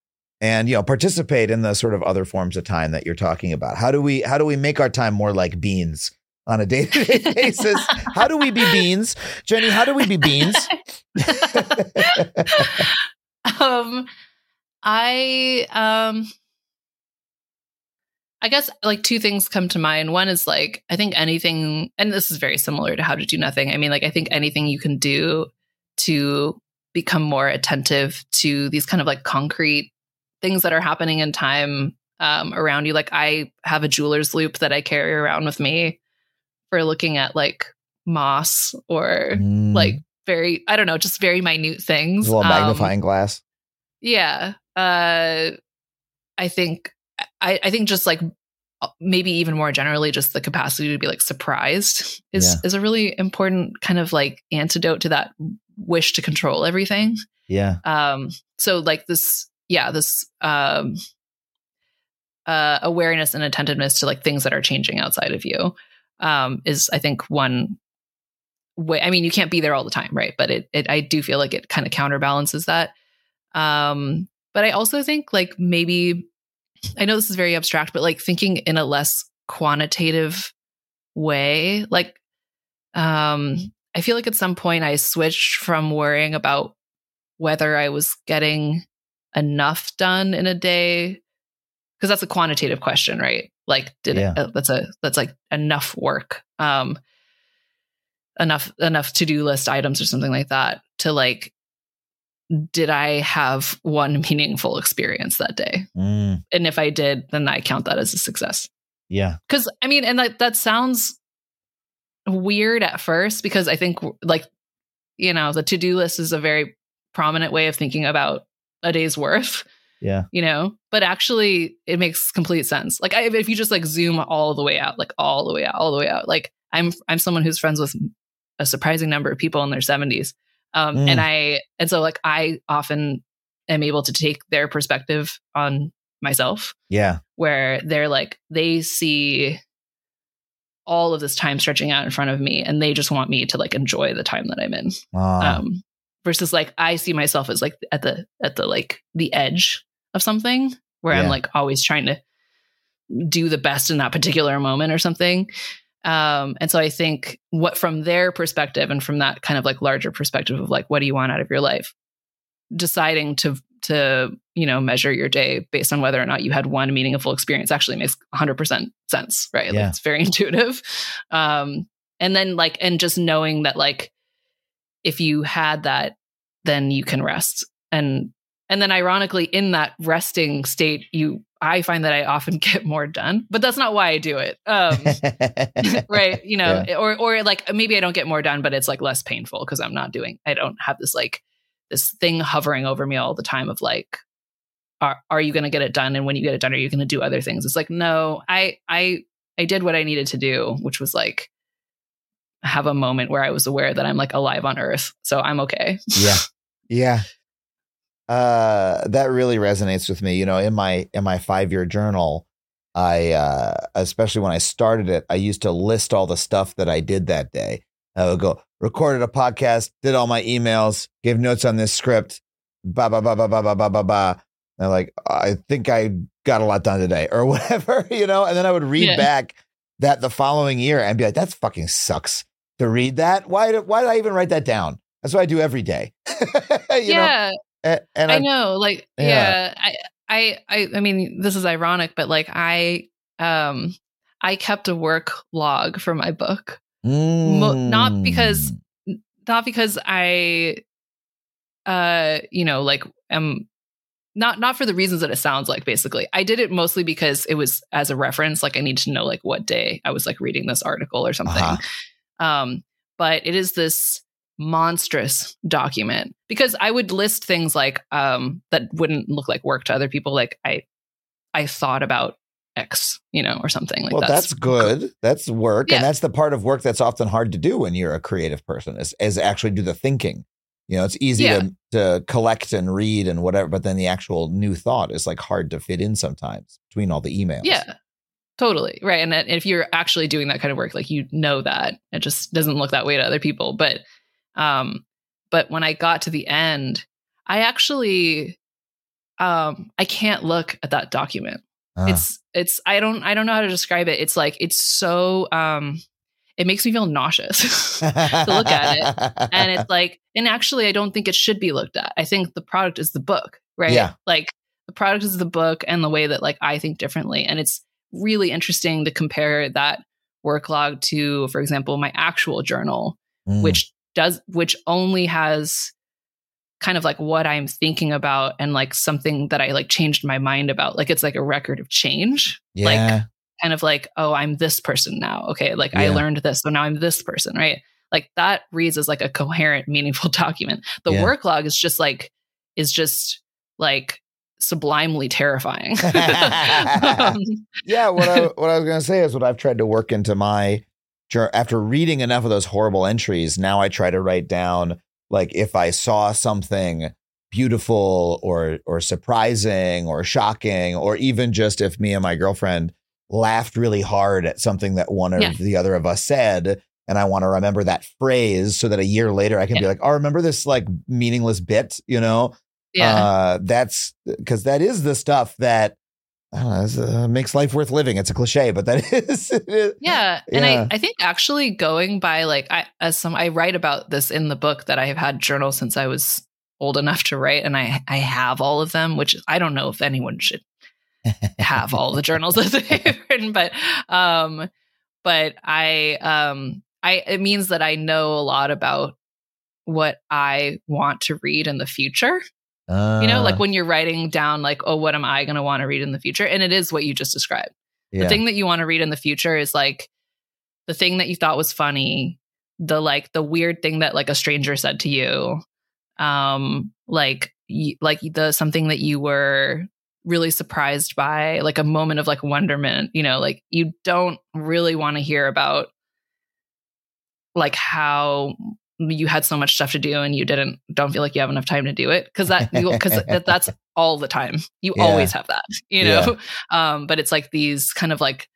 and you know participate in the sort of other forms of time that you're talking about? How do we how do we make our time more like beans on a day-to-day basis? How do we be beans? Jenny, how do we be beans? um i um i guess like two things come to mind. One is like i think anything and this is very similar to how to do nothing. I mean like i think anything you can do to become more attentive to these kind of like concrete things that are happening in time um, around you. Like i have a jeweler's loupe that i carry around with me for looking at like moss or Mm, like very i don't know just very minute things a little Um, magnifying glass. yeah uh i think i i think just like uh, maybe even more generally just the capacity to be like surprised is Yeah. is a really important kind of like antidote to that wish to control everything Yeah. um so like this yeah this um uh awareness and attentiveness to like things that are changing outside of you um is i think one way i mean you can't be there all the time right but it, it i do feel like it kind of counterbalances that um but I also think like maybe I know this is very abstract, but like thinking in a less quantitative way, like um I feel like at some point I switched from worrying about whether I was getting enough done in a day because that's a quantitative question, right? Like did Yeah. it, uh, that's a that's like enough work. Um enough enough to-do list items or something like that to like did I have one meaningful experience that day? Mm, And if I did, then I count that as a success. yeah. Because I mean, and that that sounds weird at first because I think like you know the to do list is a very prominent way of thinking about a day's worth. Yeah. You know, but actually, it makes complete sense. Like, I, if you just like zoom all the way out, like all the way out, all the way out. Like, I'm I'm someone who's friends with a surprising number of people in their 70s, um, Mm. and I and so like I often am able to take their perspective on myself Yeah. where they're like they see all of this time stretching out in front of me and they just want me to like enjoy the time that i'm in Ah, um versus like i see myself as like at the at the like the edge of something where i'm like always trying to do the best in that particular moment or something um and so i think what from their perspective and from that kind of like larger perspective of like what do you want out of your life? Deciding to to you know measure your day based on whether or not you had one meaningful experience actually makes 100% sense right? Like it's very intuitive. Um and then like and just knowing that like if you had that then you can rest. And and then ironically in that resting state you i find that i often get more done but that's not why i do it. Um right you know or or like maybe i don't get more done but it's like less painful because i'm not doing i don't have this like this thing hovering over me all the time of like are, are you going to get it done? And when you get it done are you going to do other things? It's like no i i i did what i needed to do which was like have a moment where i was aware that i'm like alive on earth so i'm okay. Yeah. Yeah uh that really resonates with me. You know in my in my five year journal i uh especially when i started it i used to list all the stuff that i did that day. I would go recorded a podcast did all my emails gave notes on this script ba ba ba ba ba ba ba ba ba. And I'm like i think i got a lot done today or whatever you know? And then i would read Yeah. back that the following year and be like that fucking sucks to read that. Why did, why did i even write that down? That's what i do every day you know? Yeah and, and I know, like, Yeah. yeah, I, I, I, I mean, this is ironic, but like, I, um, I kept a work log for my book, Mo- not because, Mm. not because I, uh, you know, like, am not not for the reasons that it sounds like. Basically, I did it mostly because it was as a reference. Like, I need to know like what day I was like reading this article or something. Uh-huh. Um, but it is this monstrous document because I would list things like um that wouldn't look like work to other people. Like I I thought about X, you know, or something like that. well, that's, that's, good. That's work, Yeah. and that's the part of work that's often hard to do when you're a creative person is, is actually do the thinking. You know, it's easy Yeah. to to collect and read and whatever, but then the actual new thought is like hard to fit in sometimes between all the emails. Yeah. Totally. Right. And if you're actually doing that kind of work, like you know that it just doesn't look that way to other people. But um, but when I got to the end, I actually um I can't look at that document. Ah. It's it's I don't I don't know how to describe it. It's like it's so um it makes me feel nauseous to look at it. and it's like and actually i don't think it should be looked at i think the product is the book right Yeah. like the product is the book and the way that like i think differently and it's really interesting to compare that work log to for example my actual journal Mm. which does which only has kind of like what i'm thinking about and like something that i like changed my mind about like it's like a record of change yeah, like kind of like, oh, I'm this person now. Okay. Like I learned this. So now I'm this person. Right. Like that reads as like a coherent, meaningful document. The Yeah. work log is just like, is just like sublimely terrifying. Um, yeah. What I what I was gonna say is what I've tried to work into my after reading enough of those horrible entries. Now I try to write down like if I saw something beautiful or or surprising or shocking or even just if me and my girlfriend laughed really hard at something that one or Yeah. the other of us said and I want to remember that phrase so that a year later I can be like, "Oh, remember this like meaningless bit, you know?" Yeah. Uh, that's because that is the stuff that know, uh, makes life worth living. It's a cliche, but that is. yeah and Yeah. I, I think actually going by like i as some i write about this in the book that i have had journals since i was old enough to write and i i have all of them which i don't know if anyone should have all the journals that they've written but um but i um i it means that i know a lot about what i want to read in the future you know Uh, like when you're writing down like oh what am i going to want to read in the future? And it is what you just described. Yeah. the thing that you want to read in the future is like the thing that you thought was funny the like the weird thing that like a stranger said to you um like y- like the something that you were really surprised by like a moment of like wonderment you know like you don't really want to hear about like how you had so much stuff to do and you didn't don't feel like you have enough time to do it. Because that you because that, that's all the time. You Yeah. always have that you know? Um but it's like these kind of like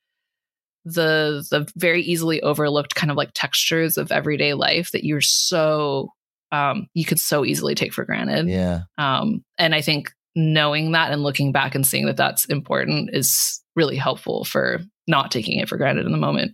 the the very easily overlooked kind of like textures of everyday life that you're so um you could so easily take for granted. Yeah. um and i think knowing that and looking back and seeing that that's important is really helpful for not taking it for granted in the moment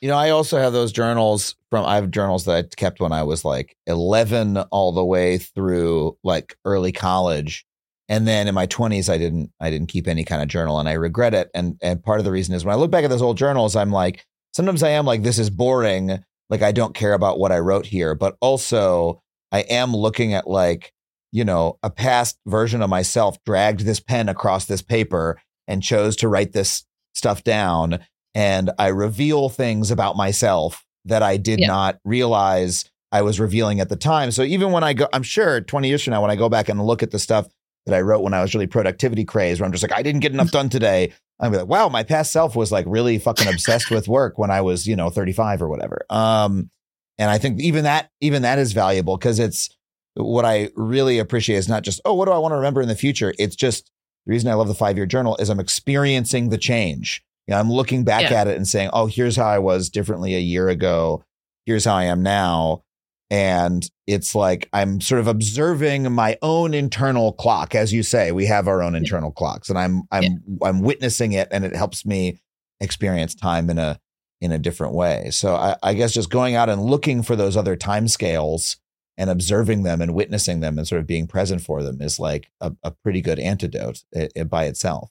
You know, I also have those journals from I have journals that I kept when I was like 11 all the way through like early college. And then in my 20s I didn't I didn't keep any kind of journal and I regret it. And and part of the reason is when I look back at those old journals I'm like sometimes I am like this is boring. Like I don't care about what I wrote here. But also I am looking at like you know a past version of myself dragged this pen across this paper and chose to write this stuff down and I reveal things about myself that I did Yeah. not realize I was revealing at the time. So even when I go, I'm sure 20 years from now, when I go back and look at the stuff that I wrote when I was really productivity crazed, where I'm just like, I didn't get enough done today. I'm like, wow, my past self was like really fucking obsessed with work when I was, you know, 35 or whatever. Um, and I think even that, even that is valuable because it's what I really appreciate is not just, oh, what do I want to remember in the future? It's just the reason I love the five year journal is I'm experiencing the change. You know, I'm looking back Yeah. at it and saying, oh, here's how I was differently a year ago. Here's how I am now. And it's like I'm sort of observing my own internal clock. As you say, we have our own internal clocks and I'm I'm Yeah. I'm witnessing it and it helps me experience time in a in a different way. So I, I guess just going out and looking for those other time scales and observing them and witnessing them and sort of being present for them is like a, a pretty good antidote i- i- by itself.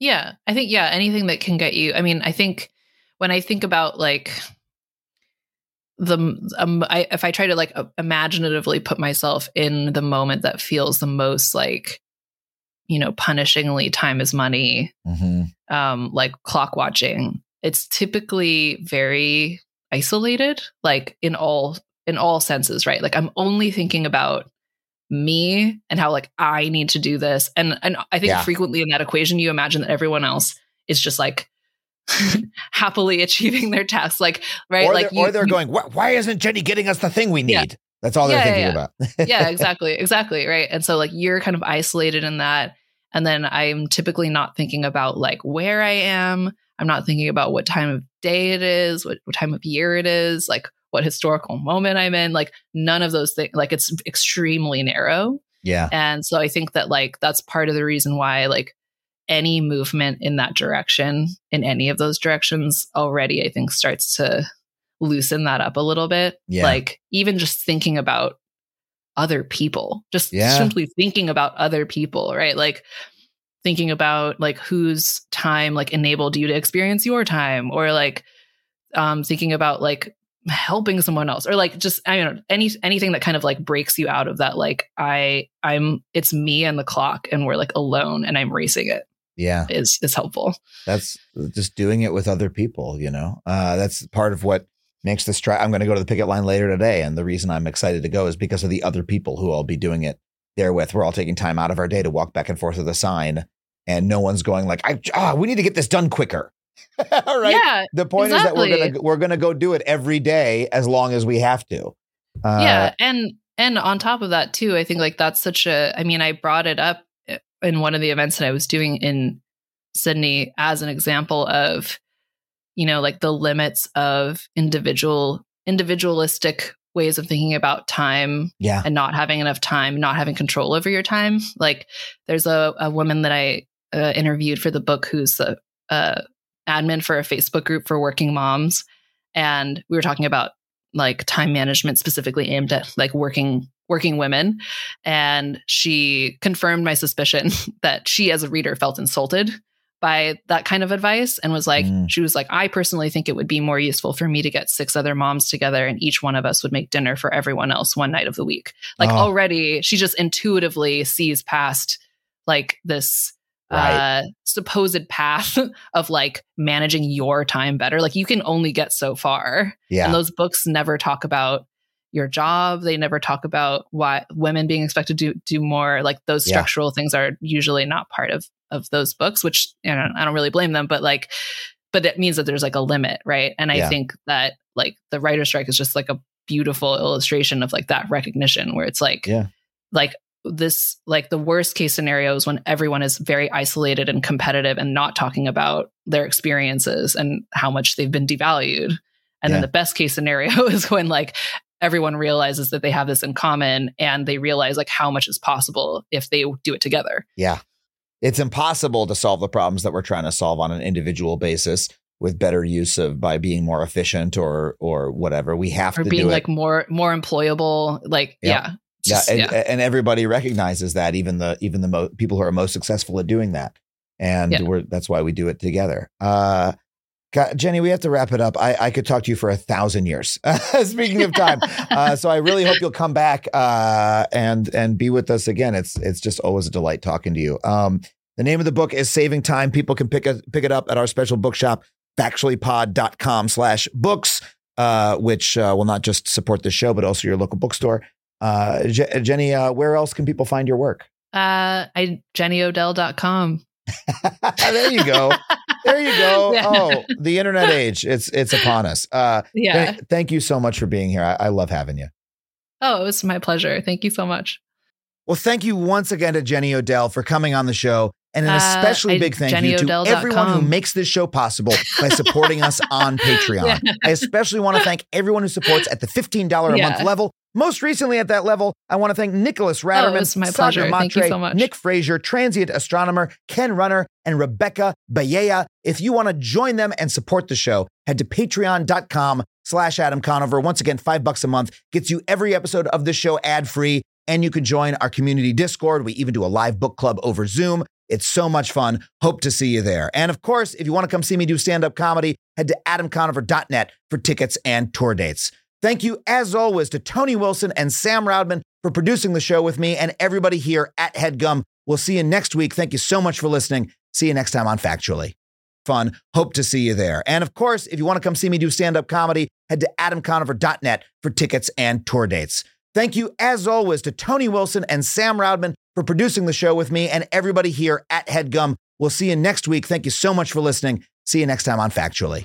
Yeah, I think yeah, anything that can get you. I mean, I think when I think about like the um, I, if I try to like imaginatively put myself in the moment that feels the most like you know punishingly time is money, Mm-hmm. um, like clock watching. It's typically very isolated, like in all in all senses, right? Like I'm only thinking about me and how like I need to do this. And and I think Yeah. frequently in that equation you imagine that everyone else is just like happily achieving their tasks like right Or, like they're, or they're you- going, "Why- why isn't Jenny getting us the thing we need? Yeah. That's all they're Yeah, thinking yeah, about. yeah exactly exactly right and so like you're kind of isolated in that and then i'm typically not thinking about like where i am i'm not thinking about what time of day it is what, what time of year it is like what historical moment i'm in like none of those things like it's extremely narrow yeah. and so i think that like that's part of the reason why like any movement in that direction in any of those directions already i think starts to loosen that up a little bit Yeah. like even just thinking about other people just Yeah. simply thinking about other people right like thinking about like whose time like enabled you to experience your time or like um thinking about like helping someone else or like just i don't know any anything that kind of like breaks you out of that like i i'm it's me and the clock and we're like alone and i'm racing it Yeah. is is helpful That's just doing it with other people, you know? Uh, that's part of what makes this try. I'm going to go to the picket line later today. And the reason I'm excited to go is because of the other people who I'll be doing it there with. We're all taking time out of our day to walk back and forth with a sign. And no one's going like, I, ah, we need to get this done quicker. all right. yeah The point is that we're gonna we're gonna go do it every day as long as we have to. Uh, yeah and and on top of that too i think like that's such a i mean i brought it up in one of the events that i was doing in sydney as an example of you know like the limits of individual individualistic ways of thinking about time Yeah. and not having enough time, not having control over your time. Like there's a, a woman that I uh, interviewed for the book who's a, a admin for a Facebook group for working moms. And we were talking about like time management specifically aimed at like working working women. And she confirmed my suspicion that she as a reader felt insulted by that kind of advice and was like, Mm. she was like, I personally think it would be more useful for me to get six other moms together and each one of us would make dinner for everyone else one night of the week. Like Oh. already, she just intuitively sees past like this Right. uh supposed path of like managing your time better. Like you can only get so far. Yeah. And those books never talk about your job. They never talk about why women being expected to do, do more. Like those Yeah. structural things are usually not part of of those books, which you know, I don't really blame them, but like, but it means that there's like a limit, right? And I Yeah. think that like the writer strike is just like a beautiful illustration of like that recognition where it's like, Yeah. like this like the worst case scenario is when everyone is very isolated and competitive and not talking about their experiences and how much they've been devalued and Yeah. then the best case scenario is when like everyone realizes that they have this in common and they realize like how much is possible if they do it together Yeah. It's impossible to solve the problems that we're trying to solve on an individual basis with better use of by being more efficient or or whatever. We have or to being like more more employable like Yeah. Yeah yeah, Just- and, and everybody recognizes that even the even the mo- people who are most successful at doing that. And Yeah. we're that's why we do it together. Uh God, Jenny, we have to wrap it up. I, I could talk to you for a thousand years. Speaking of time, uh, so I really hope you'll come back uh, and and be with us again. It's it's just always a delight talking to you. Um, the name of the book is Saving Time. People can pick it pick it up at our special bookshop, factuallypod.com slash books, uh, which uh, will not just support the show, but also your local bookstore. Uh, Je- Jenny, uh, where else can people find your work? uh i jennyodell.com there you go. There you go. Yeah. Oh, the internet age. It's it's upon us. Uh, yeah th- thank you so much for being here. I, I love having you. oh it was my pleasure thank you so much Well, thank you once again to Jenny Odell for coming on the show. And an Uh, especially I- big thank you to jennyodell.com. everyone who makes this show possible by supporting us on Patreon. Yeah. I especially want to thank everyone who supports at the $15 a Yeah. month level. Most recently at that level, I want to thank Nicholas oh, Ratterman, Oh, my Sandra pleasure. Thank you Matre, so. Nick Frazier, transient astronomer, Ken Runner, and Rebecca Bayea. If you want to join them and support the show, head to patreon.com slash Adam Conover. Once again, five bucks a month gets you every episode of the show ad-free, and you can join our community Discord. We even do a live book club over Zoom. It's so much fun. Hope to see you there. And of course, if you want to come see me do stand-up comedy, head to adamconover.net for tickets and tour dates. Thank you, as always, to Tony Wilson and Sam Roudman for producing the show with me and everybody here at HeadGum. We'll see you next week. Thank you so much for listening. See you next time on Factually. Fun. Hope to see you there. And of course, if you want to come see me do stand up comedy, head to adamconover.net for tickets and tour dates. Thank you, as always, to Tony Wilson and Sam Roudman for producing the show with me and everybody here at HeadGum. We'll see you next week. Thank you so much for listening. See you next time on Factually.